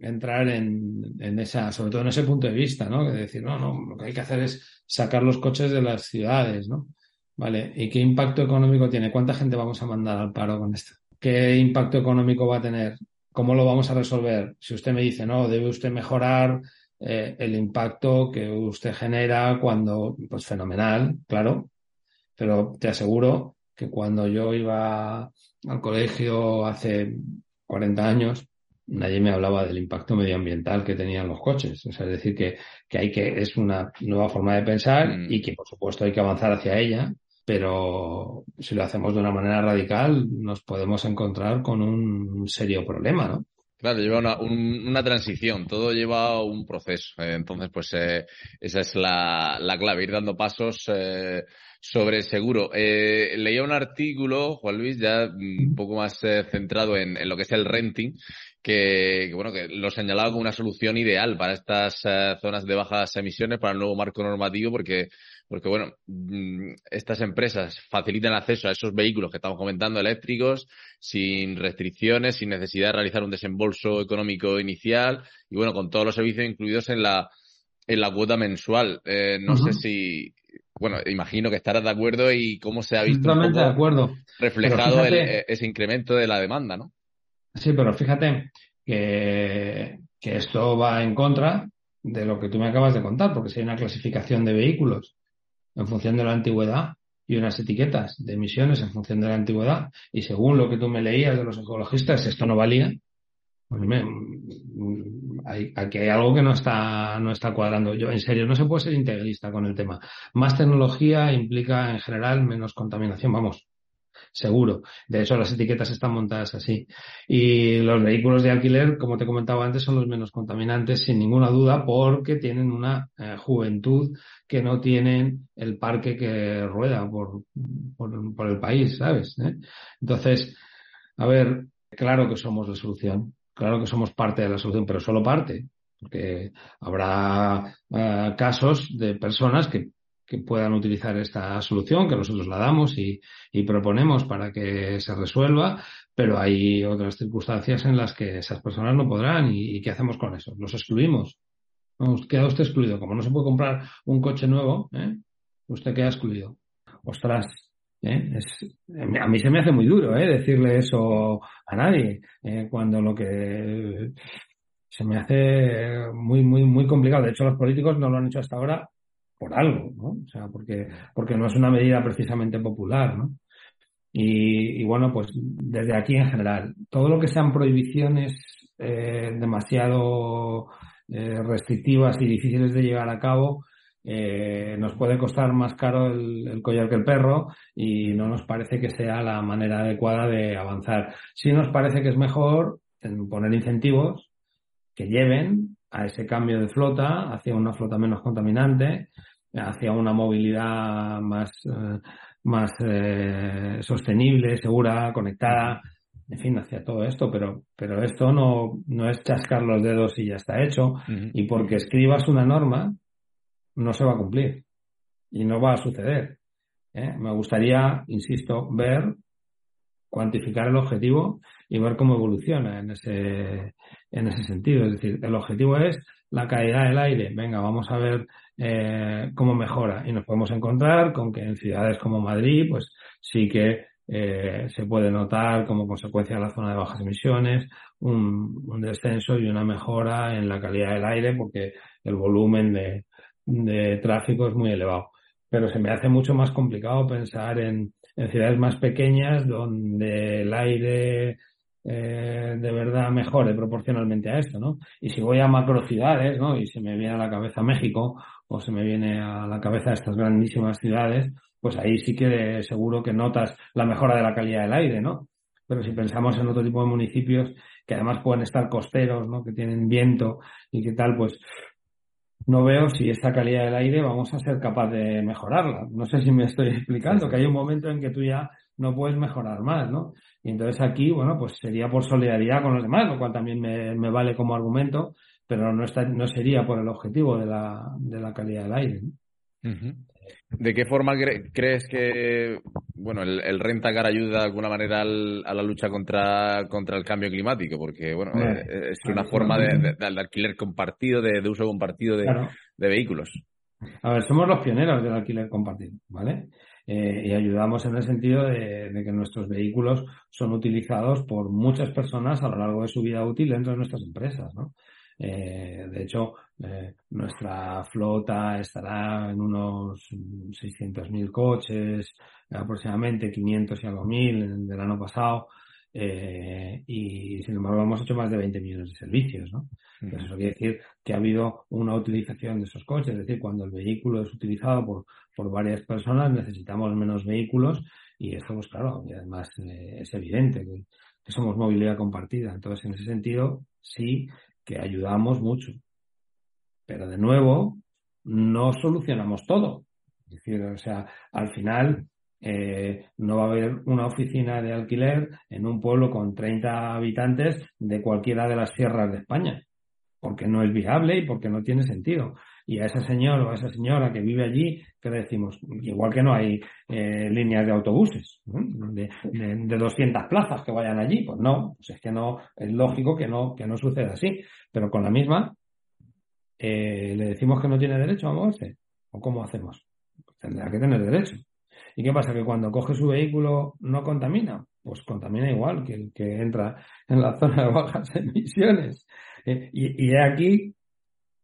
entrar en, en, esa, sobre todo en ese punto de vista, ¿no? De decir, no, no, lo que hay que hacer es sacar los coches de las ciudades, ¿no? Vale, ¿y qué impacto económico tiene? ¿Cuánta gente vamos a mandar al paro con esto? ¿Qué impacto económico va a tener? ¿Cómo lo vamos a resolver? Si usted me dice, no, debe usted mejorar eh, el impacto que usted genera cuando, pues fenomenal, claro, pero te aseguro que cuando yo iba al colegio hace 40 años, nadie me hablaba del impacto medioambiental que tenían los coches. O sea, es decir, que, que hay que, es una nueva forma de pensar mm. y que por supuesto hay que avanzar hacia ella, pero si lo hacemos de una manera radical, nos podemos encontrar con un serio problema, ¿no? Claro, lleva una, un, una transición, todo lleva un proceso. Eh, entonces, pues eh, esa es la, la, clave, ir dando pasos eh, sobre seguro. Eh, leía un artículo, Juan Luis, ya un poco más eh, centrado en, en, lo que es el renting, que, que, bueno, que lo señalaba como una solución ideal para estas uh, zonas de bajas emisiones, para el nuevo marco normativo, porque, porque bueno, mm, estas empresas facilitan acceso a esos vehículos que estamos comentando, eléctricos, sin restricciones, sin necesidad de realizar un desembolso económico inicial, y bueno, con todos los servicios incluidos en la, en la cuota mensual. Eh, no uh -huh. sé si, bueno, imagino que estarás de acuerdo y cómo se ha visto un poco de acuerdo. reflejado fíjate, el, ese incremento de la demanda, ¿no? Sí, pero fíjate que, que esto va en contra de lo que tú me acabas de contar, porque si hay una clasificación de vehículos en función de la antigüedad y unas etiquetas de emisiones en función de la antigüedad, y según lo que tú me leías de los ecologistas, esto no valía, pues hay, aquí hay algo que no está, no está cuadrando. Yo, en serio, no se puede ser integrista con el tema. Más tecnología implica en general menos contaminación, vamos, seguro. De hecho, las etiquetas están montadas así. Y los vehículos de alquiler, como te comentaba antes, son los menos contaminantes, sin ninguna duda, porque tienen una eh, juventud que no tienen el parque que rueda por, por, el país, ¿sabes? ¿Eh? Entonces, a ver, claro que somos la solución. Claro que somos parte de la solución, pero solo parte, porque habrá uh, casos de personas que que puedan utilizar esta solución, que nosotros la damos y, y, proponemos para que se resuelva, pero hay otras circunstancias en las que esas personas no podrán y, ¿qué hacemos con eso? Los excluimos. No, queda usted excluido. Como no se puede comprar un coche nuevo, ¿eh? usted queda excluido. Ostras, ¿eh? Es, a mí se me hace muy duro ¿eh? decirle eso a nadie, cuando lo que se me hace muy, muy, muy complicado. De hecho, los políticos no lo han hecho hasta ahora por algo, ¿no? O sea, porque, porque no es una medida precisamente popular, ¿no? Y, bueno, pues desde aquí en general, todo lo que sean prohibiciones eh, demasiado eh, restrictivas y difíciles de llevar a cabo, eh, nos puede costar más caro el, el, collar que el perro y no nos parece que sea la manera adecuada de avanzar. Sí nos parece que es mejor poner incentivos que lleven a ese cambio de flota hacia una flota menos contaminante, hacia una movilidad más, eh, más eh, sostenible, segura, conectada, en fin, hacia todo esto, pero, pero esto no, no es chascar los dedos y ya está hecho, uh -huh. y porque escribas una norma, no se va a cumplir y no va a suceder. ¿eh? Me gustaría, insisto, ver, cuantificar el objetivo y ver cómo evoluciona en ese, en ese sentido. Es decir, el objetivo es la calidad del aire. Venga, vamos a ver eh, cómo mejora. Y nos podemos encontrar con que en ciudades como Madrid, pues sí que eh, se puede notar como consecuencia de la zona de bajas emisiones un, descenso y una mejora en la calidad del aire porque el volumen de, tráfico es muy elevado. Pero se me hace mucho más complicado pensar en, en ciudades más pequeñas donde el aire eh, de verdad mejore proporcionalmente a esto, ¿no? Y si voy a macro ciudades, ¿no? Y se me viene a la cabeza México o se me viene a la cabeza estas grandísimas ciudades, pues ahí sí que seguro que notas la mejora de la calidad del aire, ¿no? Pero si pensamos en otro tipo de municipios que además pueden estar costeros, ¿no? Que tienen viento y qué tal, pues no veo si esta calidad del aire vamos a ser capaz de mejorarla. No sé si me estoy explicando, que hay un momento en que tú ya no puedes mejorar más, ¿no? Y entonces aquí, bueno, pues sería por solidaridad con los demás, lo cual también me, me vale como argumento, pero no, está, no sería por el objetivo de la, de la calidad del aire. ¿no? ¿De qué forma cre crees que bueno el, el Rentacar ayuda de alguna manera al, a la lucha contra, contra el cambio climático? Porque bueno, eh, es una forma de, de, de, alquiler compartido, de, de uso compartido de, claro. de, vehículos. A ver, somos los pioneros del alquiler compartido, ¿vale? Eh, y ayudamos en el sentido de, de, que nuestros vehículos son utilizados por muchas personas a lo largo de su vida útil dentro de nuestras empresas, ¿no? Eh, de hecho, eh, nuestra flota estará en unos 600.000 coches, aproximadamente 500 y algo mil del año pasado, eh, y sin embargo hemos hecho más de 20 millones de servicios, ¿no? Entonces, eso quiere decir que ha habido una utilización de esos coches, es decir, cuando el vehículo es utilizado por, por varias personas necesitamos menos vehículos y esto, pues claro, y además eh, es evidente que, que somos movilidad compartida. Entonces, en ese sentido, sí que ayudamos mucho. Pero de nuevo, no solucionamos todo. Es decir, o sea, al final eh, no va a haber una oficina de alquiler en un pueblo con 30 habitantes de cualquiera de las sierras de España, porque no es viable y porque no tiene sentido. Y a ese señor o a esa señora que vive allí, ¿qué le decimos? Igual que no hay eh, líneas de autobuses, de, de, 200 plazas que vayan allí, pues no, pues es que no, es lógico que no, que no suceda así. Pero con la misma, eh, le decimos que no tiene derecho a moverse. ¿O cómo hacemos? Pues tendrá que tener derecho. ¿Y qué pasa? Que cuando coge su vehículo no contamina. Pues contamina igual que el que entra en la zona de bajas emisiones. Eh, y, y aquí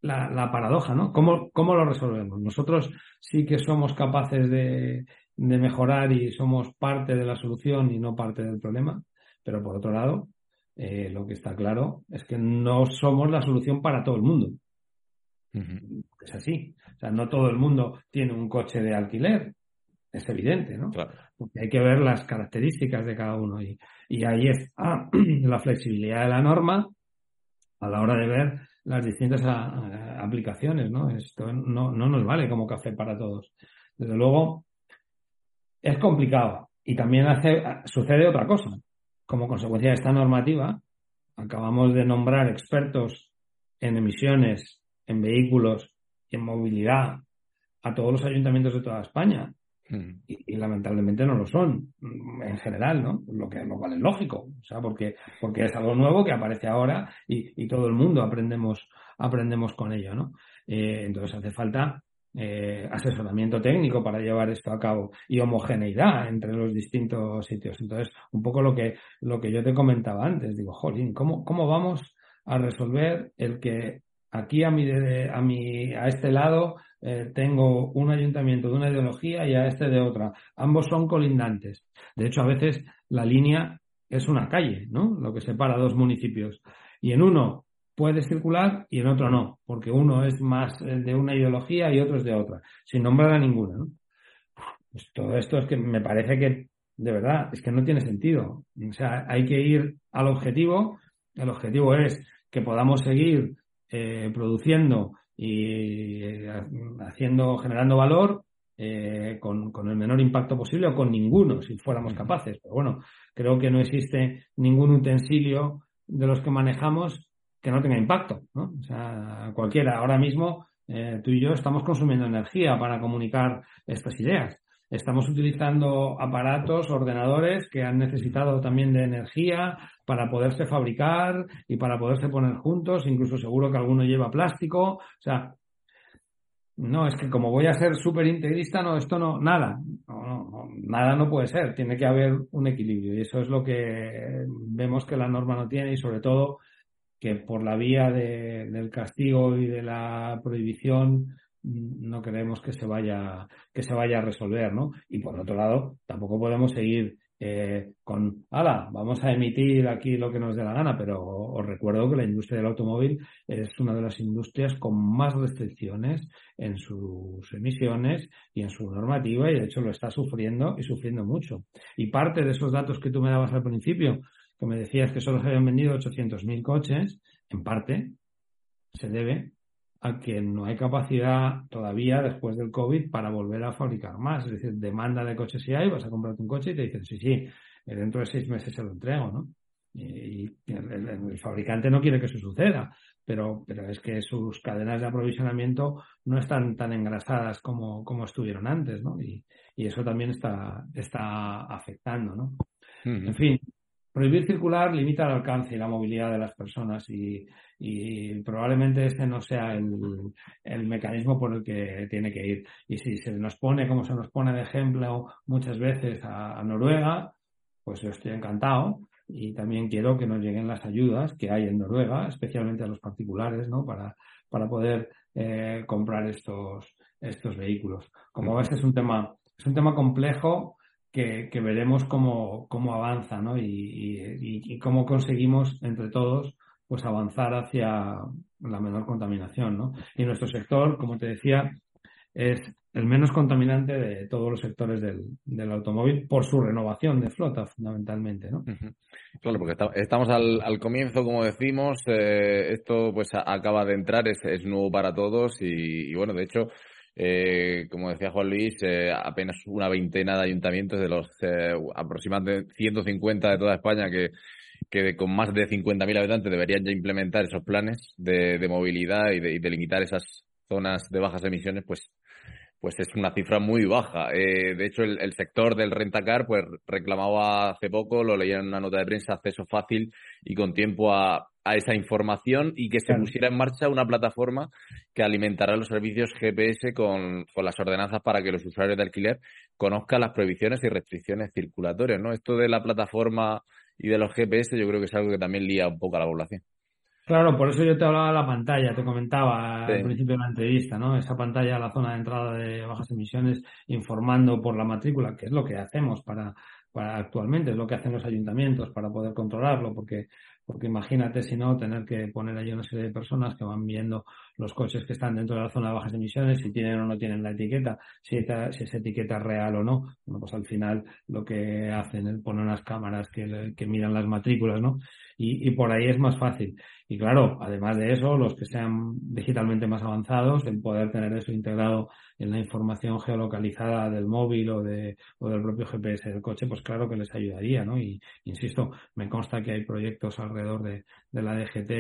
la, la, paradoja, ¿no? ¿Cómo, ¿Cómo lo resolvemos? Nosotros sí que somos capaces de, de mejorar y somos parte de la solución y no parte del problema, pero por otro lado, eh, lo que está claro es que no somos la solución para todo el mundo. Uh -huh. Es así. O sea, no todo el mundo tiene un coche de alquiler. Es evidente, ¿no? Claro. Porque hay que ver las características de cada uno. Y, y ahí está *clears throat* la flexibilidad de la norma a la hora de ver las distintas aplicaciones, ¿no? Esto no, no nos vale como café para todos. Desde luego, es complicado. Y también sucede otra cosa. Como consecuencia de esta normativa, acabamos de nombrar expertos en emisiones, en vehículos y en movilidad a todos los ayuntamientos de toda España. Mm. Y, lamentablemente no lo son, en general, ¿no? Lo que lo cual es lógico, o sea, porque, porque es algo nuevo que aparece ahora y, y todo el mundo aprendemos, aprendemos con ello, ¿no? Eh, entonces hace falta eh, asesoramiento técnico para llevar esto a cabo y homogeneidad entre los distintos sitios. Entonces, un poco lo que, lo que yo te comentaba antes, digo, jolín, ¿cómo, cómo vamos a resolver el que aquí a mi, a mi, a este lado eh, tengo un ayuntamiento de una ideología y a este de otra. Ambos son colindantes. De hecho, a veces la línea es una calle, ¿no? Lo que separa dos municipios. Y en uno puede circular y en otro no, porque uno es más de una ideología y otro es de otra, sin nombrar a ninguna, ¿no? Pues todo esto es que me parece que, de verdad, es que no tiene sentido. O sea, hay que ir al objetivo. El objetivo es que podamos seguir eh, produciendo y eh, haciendo, generando valor eh, con, con, el menor impacto posible o con ninguno, si fuéramos capaces. Pero bueno, creo que no existe ningún utensilio de los que manejamos que no tenga impacto, ¿no? O sea, cualquiera. Ahora mismo, eh, tú y yo estamos consumiendo energía para comunicar estas ideas. Estamos utilizando aparatos, ordenadores que han necesitado también de energía para poderse fabricar y para poderse poner juntos, incluso seguro que alguno lleva plástico, o sea, no, es que como voy a ser súper integrista, no, esto no, nada, nada no puede ser, tiene que haber un equilibrio y eso es lo que vemos que la norma no tiene y sobre todo que por la vía del castigo y de la prohibición no queremos que se vaya que se vaya a resolver, ¿no? Y por otro lado, tampoco podemos seguir eh, con, ala, vamos a emitir aquí lo que nos dé la gana, pero os recuerdo que la industria del automóvil es una de las industrias con más restricciones en sus emisiones y en su normativa y de hecho lo está sufriendo y sufriendo mucho. Y parte de esos datos que tú me dabas al principio, que me decías que solo se habían vendido 800.000 coches, en parte se debe a que no hay capacidad todavía después del COVID para volver a fabricar más. Es decir, demanda de coches si hay, vas a comprarte un coche y te dicen, sí, sí, eh, dentro de seis meses se lo entrego, ¿no? Y el, fabricante no quiere que eso suceda, pero, pero es que sus cadenas de aprovisionamiento no están tan engrasadas como, como estuvieron antes, ¿no? Y, y eso también está, está afectando, ¿no? En fin, Prohibir circular limita el alcance y la movilidad de las personas y, probablemente ese no sea el, mecanismo por el que tiene que ir. Y si se nos pone, como se nos pone de ejemplo muchas veces a, Noruega, pues yo estoy encantado y también quiero que nos lleguen las ayudas que hay en Noruega, especialmente a los particulares, ¿no? Para, para poder eh, comprar estos, estos vehículos. Como ves, es un tema, es un tema complejo que, veremos cómo, cómo avanza, ¿no? Y, cómo conseguimos entre todos pues avanzar hacia la menor contaminación, ¿no? Y nuestro sector, como te decía, es el menos contaminante de todos los sectores del, del automóvil por su renovación de flota, fundamentalmente, ¿no? Claro, porque estamos al, al comienzo, como decimos, eh, esto pues acaba de entrar, es, es nuevo para todos y, y bueno, de hecho, eh, como decía Juan Luis, eh, apenas una veintena de ayuntamientos de los eh, aproximadamente 150 de toda España que, con más de 50.000 habitantes deberían ya implementar esos planes de, de movilidad y de, y de, limitar esas zonas de bajas emisiones, pues pues es una cifra muy baja. Eh, de hecho, el, el, sector del rentacar pues reclamaba hace poco, lo leía en una nota de prensa, acceso fácil y con tiempo a, a esa información y que se pusiera en marcha una plataforma que alimentará los servicios GPS con, con, las ordenanzas para que los usuarios de alquiler conozcan las prohibiciones y restricciones circulatorias, ¿no? Esto de la plataforma y de los GPS yo creo que es algo que también lía un poco a la población. Claro, por eso yo te hablaba de la pantalla, te comentaba al principio de la entrevista, ¿no? Esa pantalla, la zona de entrada de bajas emisiones, informando por la matrícula, que es lo que hacemos para, para actualmente, es lo que hacen los ayuntamientos para poder controlarlo, porque porque imagínate si no tener que poner ahí una serie de personas que van viendo los coches que están dentro de la zona de bajas emisiones, si tienen o no tienen la etiqueta, si, esa, si esa etiqueta es real o no. Bueno, pues al final lo que hacen es poner unas cámaras que, que miran las matrículas, ¿no? Y, y por ahí es más fácil. Y claro, además de eso, los que sean digitalmente más avanzados, el poder tener eso integrado en la información geolocalizada del móvil o, de, o del propio GPS del coche, pues claro que les ayudaría, ¿no? Y insisto, me consta que hay proyectos alrededor de, de la DGT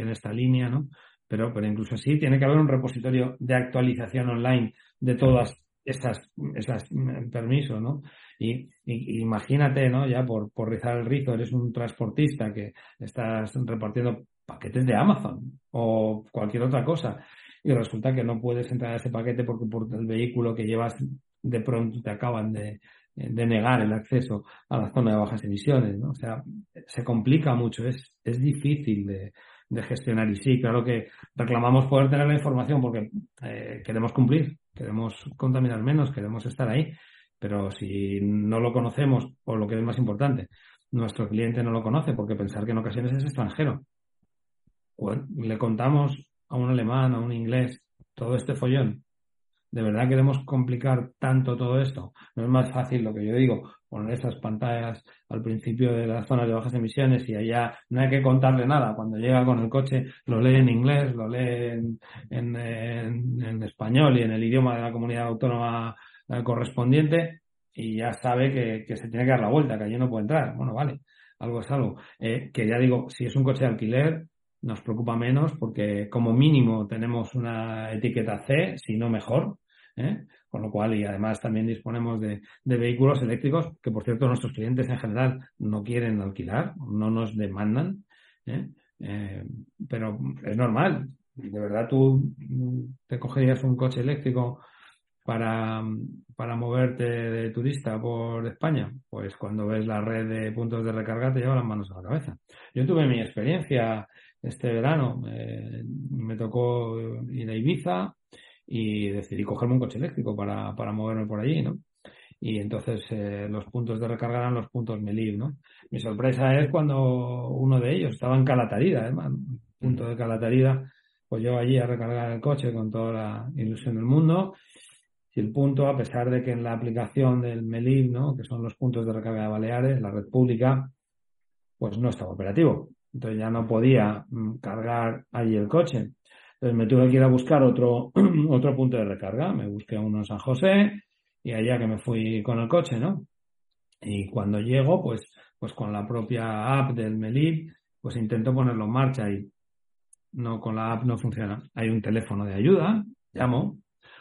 en esta línea, ¿no? pero, pero incluso así tiene que haber un repositorio de actualización online de todas esas, esas mm, permisos, ¿no? Y, imagínate, ¿no? Ya por, por rizar el rizo, eres un transportista que estás repartiendo paquetes de Amazon o cualquier otra cosa y resulta que no puedes entrar a ese paquete porque por el vehículo que llevas de pronto te acaban de, de negar el acceso a la zona de bajas emisiones, ¿no? O sea, se complica mucho, es, es difícil de, de gestionar. Y sí, claro que reclamamos poder tener la información porque eh, queremos cumplir, queremos contaminar menos, queremos estar ahí. Pero si no lo conocemos, o lo que es más importante, nuestro cliente no lo conoce, porque pensar que en ocasiones es extranjero. le contamos a un alemán, a un inglés, todo este follón. ¿De verdad queremos complicar tanto todo esto? No es más fácil lo que yo digo, poner esas pantallas al principio de las zonas de bajas emisiones y allá no hay que contarle nada. Cuando llega con el coche lo lee en inglés, lo lee en, en, español y en el idioma de la comunidad autónoma correspondiente y ya sabe que, que, se tiene que dar la vuelta, que allí no puede entrar. Bueno, vale, algo es algo. Eh, que ya digo, si es un coche de alquiler, nos preocupa menos porque como mínimo tenemos una etiqueta C, si no mejor, ¿eh? Con lo cual, y además también disponemos de, vehículos eléctricos, que por cierto nuestros clientes en general no quieren alquilar, no nos demandan, ¿eh? Eh, pero es normal. De verdad tú te cogerías un coche eléctrico para, para moverte de turista por España, pues cuando ves la red de puntos de recarga te lleva las manos a la cabeza. Yo tuve mi experiencia este verano, me tocó ir a Ibiza y decidí cogerme un coche eléctrico para, para moverme por allí, ¿no? Y entonces eh, los puntos de recarga eran los puntos Melib, ¿no? Mi sorpresa es cuando uno de ellos estaba en Calatarida, además, punto de Calatarida, pues yo allí a recargar el coche con toda la ilusión del mundo el punto, a pesar de que en la aplicación del MELIB, ¿no? que son los puntos de recarga de Baleares, la red pública, pues no estaba operativo. Entonces ya no podía mm, cargar allí el coche. Entonces me tuve que ir a buscar otro, *clears throat* otro punto de recarga. Me busqué uno en San José y allá que me fui con el coche, ¿no? Y cuando llego, pues, pues con la propia app del MELIB, pues intento ponerlo en marcha y no, con la app no funciona. Hay un teléfono de ayuda, llamo,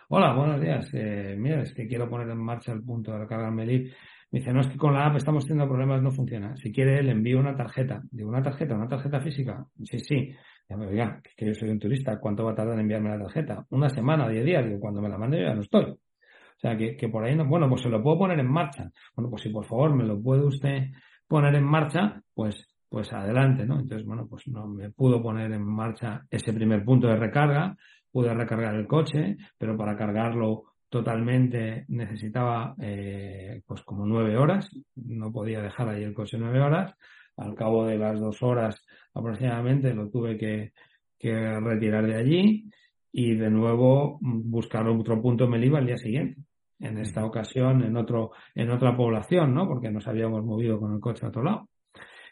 Hola, buenos días. Eh, mira, es que quiero poner en marcha el punto de recarga. Me dice, no, es que con la app estamos teniendo problemas, no funciona. Si quiere, le envío una tarjeta. Digo, ¿una tarjeta? ¿Una tarjeta física? Sí, sí. Ya me oiga, que yo soy un turista, ¿cuánto va a tardar en enviarme la tarjeta? Una semana, diez días. Digo, cuando me la mande yo ya no estoy. O sea, que, que por ahí no, bueno, pues se lo puedo poner en marcha. Bueno, pues si por favor me lo puede usted poner en marcha, pues, pues adelante, ¿no? Entonces, bueno, pues no me pudo poner en marcha ese primer punto de recarga pude recargar el coche, pero para cargarlo totalmente necesitaba eh, pues como nueve horas, no podía dejar ahí el coche nueve horas, al cabo de las dos horas aproximadamente lo tuve que, retirar de allí y de nuevo buscar otro punto me iba al día siguiente. En esta ocasión en otro, en otra población, ¿no? Porque nos habíamos movido con el coche a otro lado.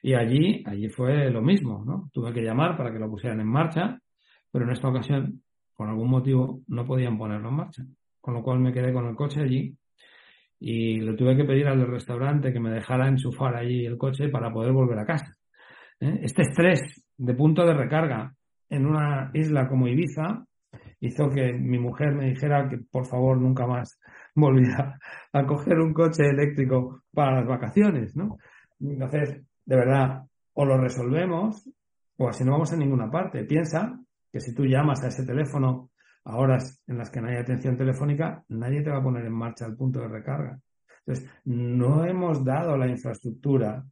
Y allí, allí fue lo mismo, ¿no? Tuve que llamar para que lo pusieran en marcha, pero en esta ocasión por algún motivo no podían ponerlo en marcha. Con lo cual me quedé con el coche allí y le tuve que pedir al restaurante que me dejara enchufar allí el coche para poder volver a casa. ¿eh? Este estrés de punto de recarga en una isla como Ibiza hizo que mi mujer me dijera que por favor nunca más *laughs* volviera a coger un coche eléctrico para las vacaciones, ¿no? Entonces, de verdad, o lo resolvemos o así no vamos a ninguna parte. Piensa que si tú llamas a ese teléfono a horas en las que no hay atención telefónica, nadie te va a poner en marcha el punto de recarga. Entonces, no hemos dado la infraestructura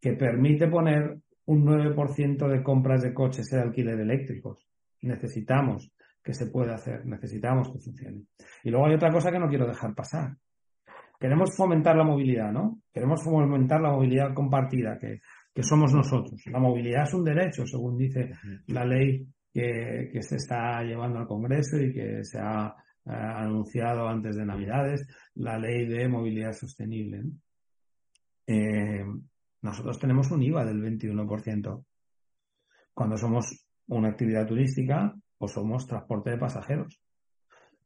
que permite poner un 9% de compras de coches de alquiler eléctricos. Necesitamos que se pueda hacer, necesitamos que funcione. Y luego hay otra cosa que no quiero dejar pasar. Queremos fomentar la movilidad, ¿no? Queremos fomentar la movilidad compartida, que, que somos nosotros. La movilidad es un derecho, según dice la ley que, se está llevando al Congreso y que se ha eh, anunciado antes de Navidades, la ley de movilidad sostenible. Eh, nosotros tenemos un IVA del 21% cuando somos una actividad turística o somos transporte de pasajeros.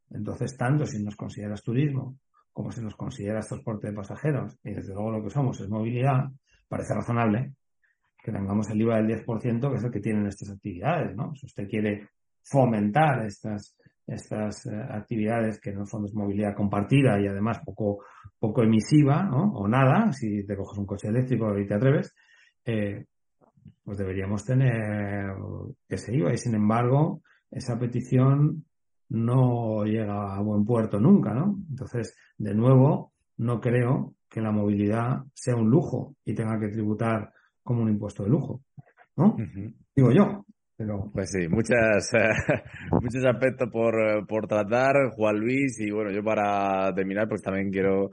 Entonces, tanto si nos consideras turismo como si nos consideras transporte de pasajeros, y desde luego lo que somos es movilidad, parece razonable que tengamos el IVA del 10%, que es el que tienen estas actividades, ¿no? Si usted quiere fomentar estas, estas eh, actividades que en el fondo movilidad compartida y además poco, poco emisiva, ¿no? O nada, si te coges un coche eléctrico y te atreves, eh, pues deberíamos tener ese IVA y sin embargo esa petición no llega a buen puerto nunca, ¿no? Entonces, de nuevo, no creo que la movilidad sea un lujo y tenga que tributar como un impuesto de lujo, ¿no? Digo yo. Pero... Pues sí, muchas, *laughs* muchos aspectos por, por, tratar, Juan Luis, y bueno, yo para terminar, pues también quiero,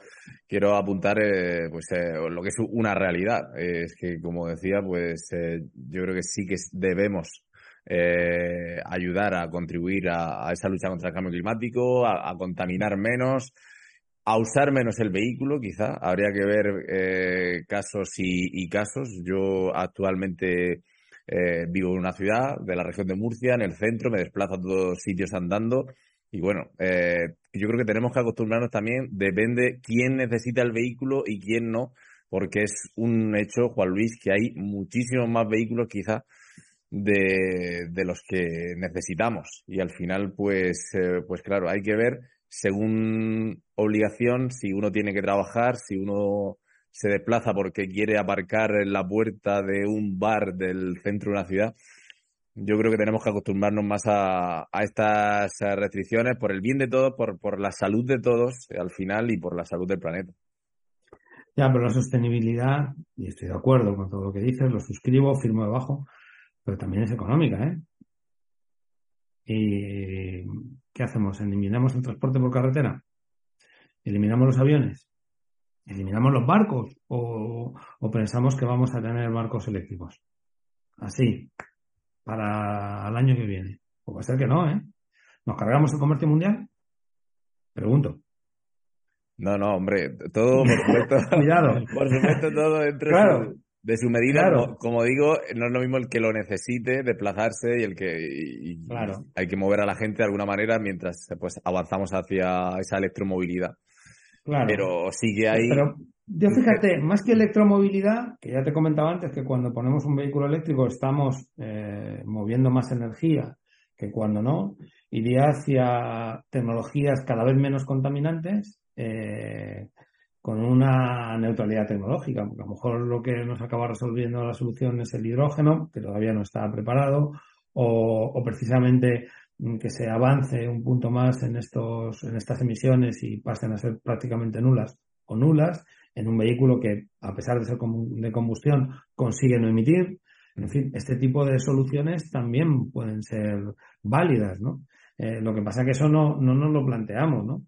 quiero apuntar eh, pues eh, lo que es una realidad. es que, como decía, pues eh, yo creo que sí que debemos ayudar a contribuir a, esa lucha contra el cambio climático, a contaminar menos, a usar menos el vehículo, quizá. Habría que ver eh, casos y, casos. Yo actualmente eh, vivo en una ciudad de la región de Murcia, en el centro, me desplazo a todos sitios andando. Y bueno, eh, yo creo que tenemos que acostumbrarnos también, depende quién necesita el vehículo y quién no, porque es un hecho, Juan Luis, que hay muchísimos más vehículos quizá de, de los que necesitamos. Y al final, pues, pues claro, hay que ver según obligación, si uno tiene que trabajar, si uno se desplaza porque quiere aparcar en la puerta de un bar del centro de una ciudad, yo creo que tenemos que acostumbrarnos más a, a estas restricciones por el bien de todos, por, por la salud de todos al final y por la salud del planeta. Ya, pero la sostenibilidad, y estoy de acuerdo con todo lo que dices, lo suscribo, firmo debajo, pero también es económica, ¿eh? ¿Y qué hacemos? ¿Eliminamos el transporte por carretera? ¿Eliminamos los aviones? ¿Eliminamos los barcos? ¿O, o pensamos que vamos a tener barcos eléctricos? Así, para el año que viene. O puede ser que no, ¿eh? ¿Nos cargamos el comercio mundial? Pregunto. No, no, hombre, todo, por supuesto. *laughs* Cuidado. Por supuesto, todo dentro Claro. De su medida. Claro. Como, como digo, no es lo mismo el que lo necesite, desplazarse y el que y- y Claro. hay que mover a la gente de alguna manera mientras pues avanzamos hacia esa electromovilidad. Claro. Pero sí que hay. Pero yo fíjate, más que electromovilidad, que ya te comentaba antes que cuando ponemos un vehículo eléctrico estamos eh, moviendo más energía que cuando no, iría hacia tecnologías cada vez menos contaminantes eh, con una neutralidad tecnológica, porque a lo mejor lo que nos acaba resolviendo la solución es el hidrógeno, que todavía no está preparado, o, o precisamente mm, que se avance un punto más en estos, en estas emisiones y pasen a ser prácticamente nulas o nulas en un vehículo que, a pesar de ser de combustión, consigue no emitir. En fin, este tipo de soluciones también pueden ser válidas, ¿no? Eh, lo que pasa es que eso no, no nos lo planteamos, ¿no?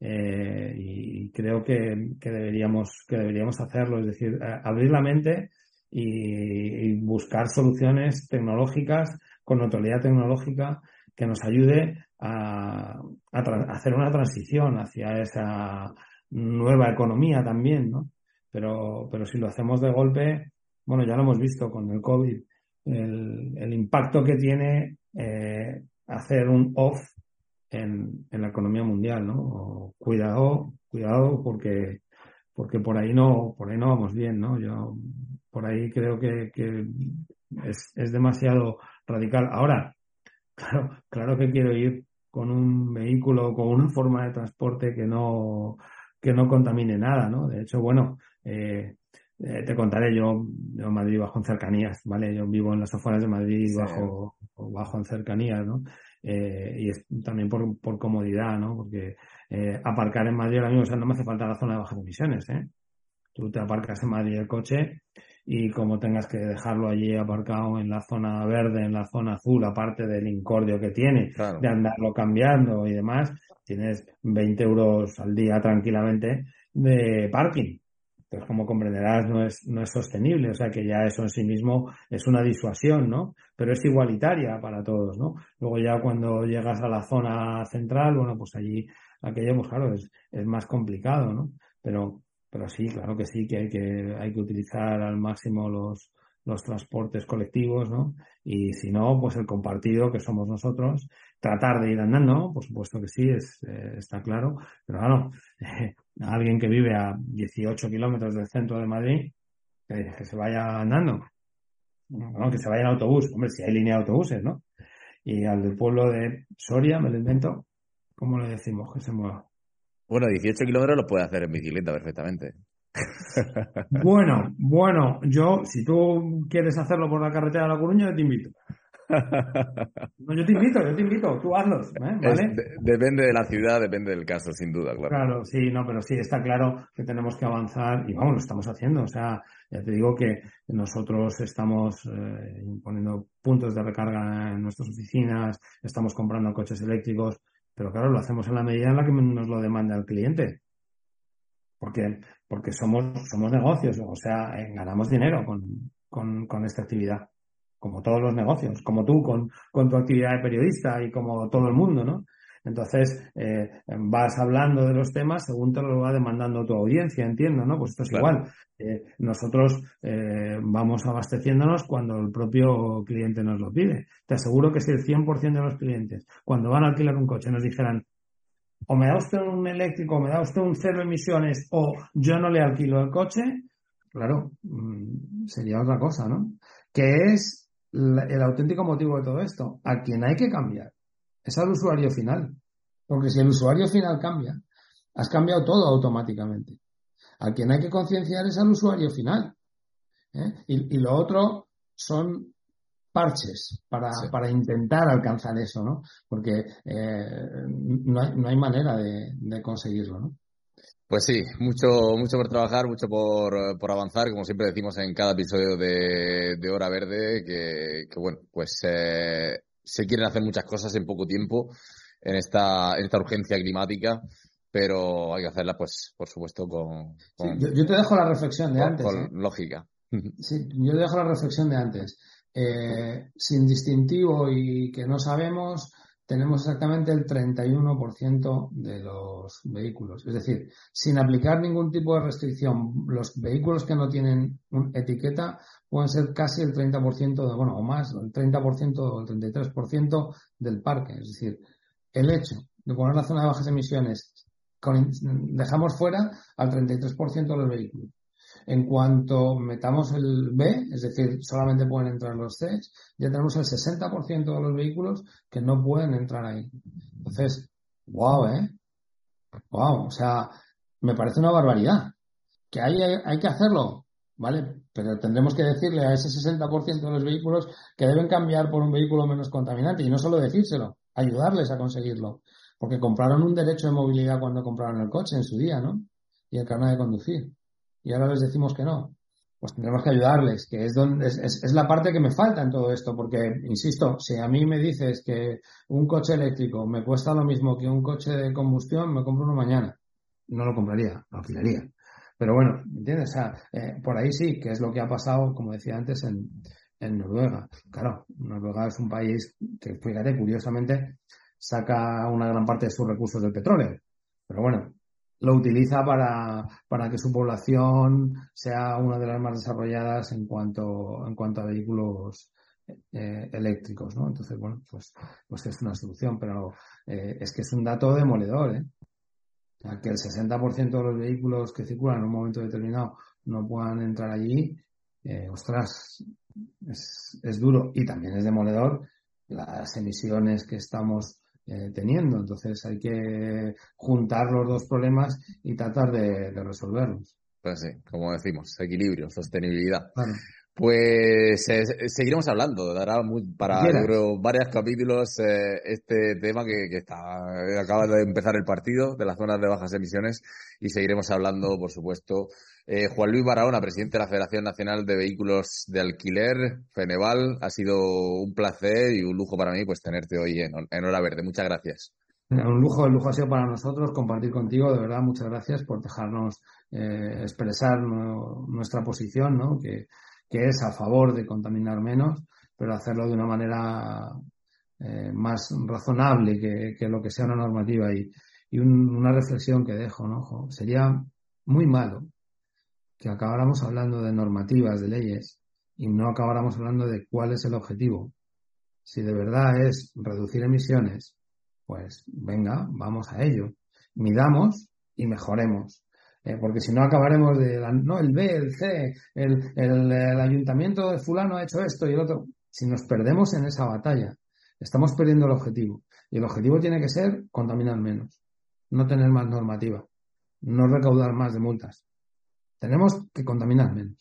Eh, y creo que, que deberíamos, que deberíamos hacerlo, es decir, abrir la mente y, y buscar soluciones tecnológicas con neutralidad tecnológica que nos ayude a, a hacer una transición hacia esa nueva economía también, ¿no? Pero, pero si lo hacemos de golpe, bueno, ya lo hemos visto con el COVID, el, el impacto que tiene eh, hacer un off en, en la economía mundial, ¿no? O cuidado, cuidado porque porque por ahí no, por ahí no vamos bien, ¿no? Yo por ahí creo que, que es, es demasiado radical. Ahora, *laughs* claro, claro que quiero ir con un vehículo, con una forma de transporte que no, que no contamine nada, ¿no? De hecho, bueno, eh, eh, te contaré, yo, yo en Madrid bajo en cercanías, ¿vale? Yo vivo en las afueras de Madrid Sí. bajo, bajo en cercanías, ¿no? Eh, y es también por, por comodidad, ¿no? Porque eh, aparcar en Madrid ahora mismo, o sea, no me hace falta la zona de bajas emisiones, ¿eh? Tú te aparcas en Madrid el coche y como tengas que dejarlo allí aparcado en la zona verde, en la zona azul, aparte del incordio que tiene, Claro. de andarlo cambiando y demás, tienes 20 euros al día tranquilamente de parking. Entonces, como comprenderás, no es, no es sostenible, o sea que ya eso en sí mismo es una disuasión, ¿no? Pero es igualitaria para todos, ¿no? Luego ya cuando llegas a la zona central, bueno, pues allí aquello, pues claro, es, es más complicado, ¿no? Pero, pero sí, claro que sí, que hay que, hay que utilizar al máximo los, los transportes colectivos, ¿no? Y si no, pues el compartido que somos nosotros, tratar de ir andando, por supuesto que sí, es, eh, está claro, pero claro, *laughs* alguien que vive a 18 kilómetros del centro de Madrid, que, que se vaya andando, no, que se vaya en autobús, hombre, si hay línea de autobuses, ¿no? Y al del pueblo de Soria, me lo invento, ¿cómo le decimos que se mueva? Bueno, 18 kilómetros lo puede hacer en bicicleta perfectamente. *laughs* Bueno, bueno, yo, si tú quieres hacerlo por la carretera de La Coruña, yo te invito. *laughs* No, yo te invito, yo te invito, tú hazlos, ¿eh? Es- ¿vale? de- depende de la ciudad, depende del caso, sin duda, claro. Claro, sí, no, pero sí, está claro que tenemos que avanzar y vamos, lo estamos haciendo. O sea, ya te digo que nosotros estamos eh, poniendo puntos de recarga en nuestras oficinas, estamos comprando coches eléctricos, pero claro, lo hacemos en la medida en la que nos lo demanda el cliente. Porque, porque somos, somos negocios, o sea, eh, ganamos dinero con, con, con esta actividad. Como todos los negocios, como tú con, con tu actividad de periodista y como todo el mundo, ¿no? Entonces, eh, vas hablando de los temas según te lo va demandando tu audiencia, entiendo, ¿no? Pues esto es Claro. igual. Eh, nosotros eh, vamos abasteciéndonos cuando el propio cliente nos lo pide. Te aseguro que si el 100% de los clientes, cuando van a alquilar un coche, nos dijeran, o me da usted un eléctrico, o me da usted un cero emisiones, o yo no le alquilo el coche, claro, mm, sería otra cosa, ¿no? Que es la- el auténtico motivo de todo esto. A quien hay que cambiar es al usuario final. Porque si el usuario final cambia, has cambiado todo automáticamente. A quien hay que concienciar es al usuario final. ¿eh? Y, lo otro son parches para, para, intentar alcanzar eso, ¿no? Porque eh, no, hay, no, hay, manera de, de conseguirlo, ¿no? Pues sí, mucho, mucho por trabajar, mucho por, por avanzar, como siempre decimos en cada episodio de, de Hora Verde, que, que bueno, pues eh, se quieren hacer muchas cosas en poco tiempo en esta, en esta urgencia climática, pero hay que hacerlas, pues, por supuesto, con... yo, te dejo la reflexión de antes. Con ¿eh? lógica. *laughs* Sí, yo te dejo la reflexión de antes. Eh, sin distintivo y que no sabemos, tenemos exactamente el 31% de los vehículos. Es decir, sin aplicar ningún tipo de restricción, los vehículos que no tienen etiqueta pueden ser casi el 30% de, bueno, o más, el 30% o el 33% del parque. Es decir, el hecho de poner la zona de bajas emisiones, dejamos fuera al 33% de los vehículos. En cuanto metamos el B, es decir, solamente pueden entrar los C, ya tenemos el 60% de los vehículos que no pueden entrar ahí. Entonces, wow, ¿eh? Wow, o sea, me parece una barbaridad. Que hay, hay que hacerlo, ¿vale? Pero tendremos que decirle a ese 60% de los vehículos que deben cambiar por un vehículo menos contaminante y no solo decírselo, ayudarles a conseguirlo. Porque compraron un derecho de movilidad cuando compraron el coche en su día, ¿no? Y el carnet de conducir y ahora les decimos que no. Pues tendremos que ayudarles, que es, donde, es, es, la parte que me falta en todo esto, porque, insisto, si a mí me dices que un coche eléctrico me cuesta lo mismo que un coche de combustión, me compro uno mañana. No lo compraría, lo alquilaría. Pero bueno, ¿entiendes? O sea, eh, por ahí sí, que es lo que ha pasado, como decía antes, en, en Noruega. Claro, Noruega es un país que, fíjate, curiosamente, saca una gran parte de sus recursos del petróleo. Pero bueno, lo utiliza para, para que su población sea una de las más desarrolladas en cuanto, en cuanto a vehículos eh, eléctricos, ¿no? Entonces, bueno, pues, pues es una solución, pero eh, es que es un dato demoledor, ¿eh? que el 60% de los vehículos que circulan en un momento determinado no puedan entrar allí, eh, ostras, es, es duro. Y también es demoledor las emisiones que estamos eh, teniendo. Entonces hay que juntar los dos problemas y tratar de, resolverlos. Pues sí, como decimos, equilibrio, sostenibilidad. Pues eh, seguiremos hablando, dará para varios capítulos eh, este tema que, que, está acaba de empezar el partido de las zonas de bajas emisiones y seguiremos hablando, por supuesto, eh, Juan Luis Barahona, presidente de la Federación Nacional de Vehículos de Alquiler, Feneval, ha sido un placer y un lujo para mí pues tenerte hoy en, en Hora Verde. Muchas gracias. Un lujo, el lujo ha sido para nosotros compartir contigo, de verdad, muchas gracias por dejarnos eh, expresar nuestra posición, ¿no? Que, que, es a favor de contaminar menos, pero hacerlo de una manera eh, más razonable que, que, lo que sea una normativa. Y, y una reflexión que dejo, ¿no? Sería muy malo que acabáramos hablando de normativas, de leyes, y no acabáramos hablando de cuál es el objetivo. Si de verdad es reducir emisiones, pues venga, vamos a ello. Midamos y mejoremos. Eh, porque si no acabaremos de, no, el B, el C, el, el, el ayuntamiento de fulano ha hecho esto y el otro. Si nos perdemos en esa batalla, estamos perdiendo el objetivo. Y el objetivo tiene que ser contaminar menos, no tener más normativa, no recaudar más de multas. Tenemos que contaminar menos.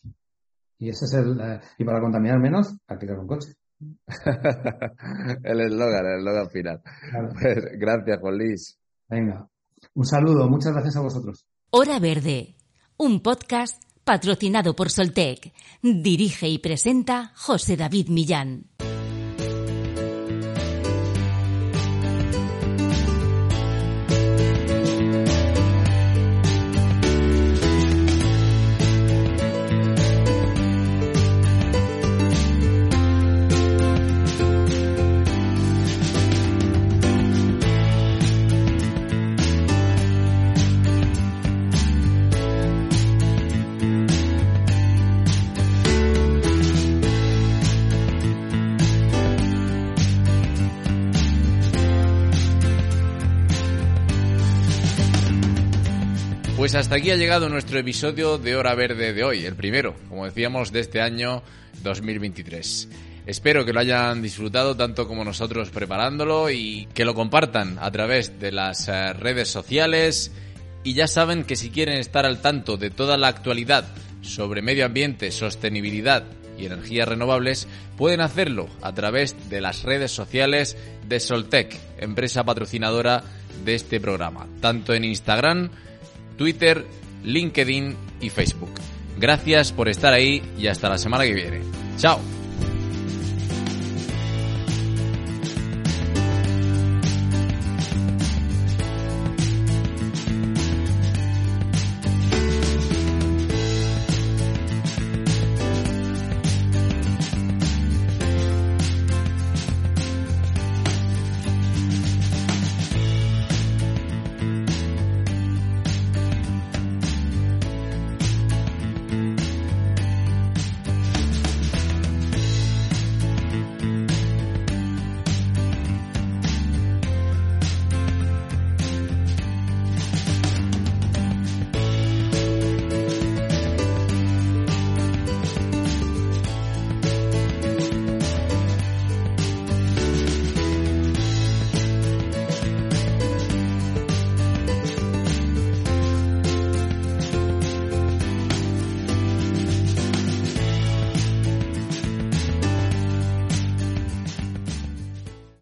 Y ese es el, eh, y para contaminar menos, alquilar un coche. *laughs* el eslogan, el eslogan final. Pues, gracias, Juan Luis. Venga. Un saludo, muchas gracias a vosotros. Hora Verde, un podcast patrocinado por Soltec. Dirige y presenta José David Millán. Pues hasta aquí ha llegado nuestro episodio de Hora Verde de hoy, el primero, como decíamos, de este año 2023. Espero que lo hayan disfrutado tanto como nosotros preparándolo y que lo compartan a través de las eh, redes sociales. Y ya saben que si quieren estar al tanto de toda la actualidad sobre medio ambiente, sostenibilidad y energías renovables, pueden hacerlo a través de las redes sociales de Soltec, empresa patrocinadora de este programa, tanto en Instagram, Twitter, LinkedIn y Facebook. Gracias por estar ahí y hasta la semana que viene. Chao.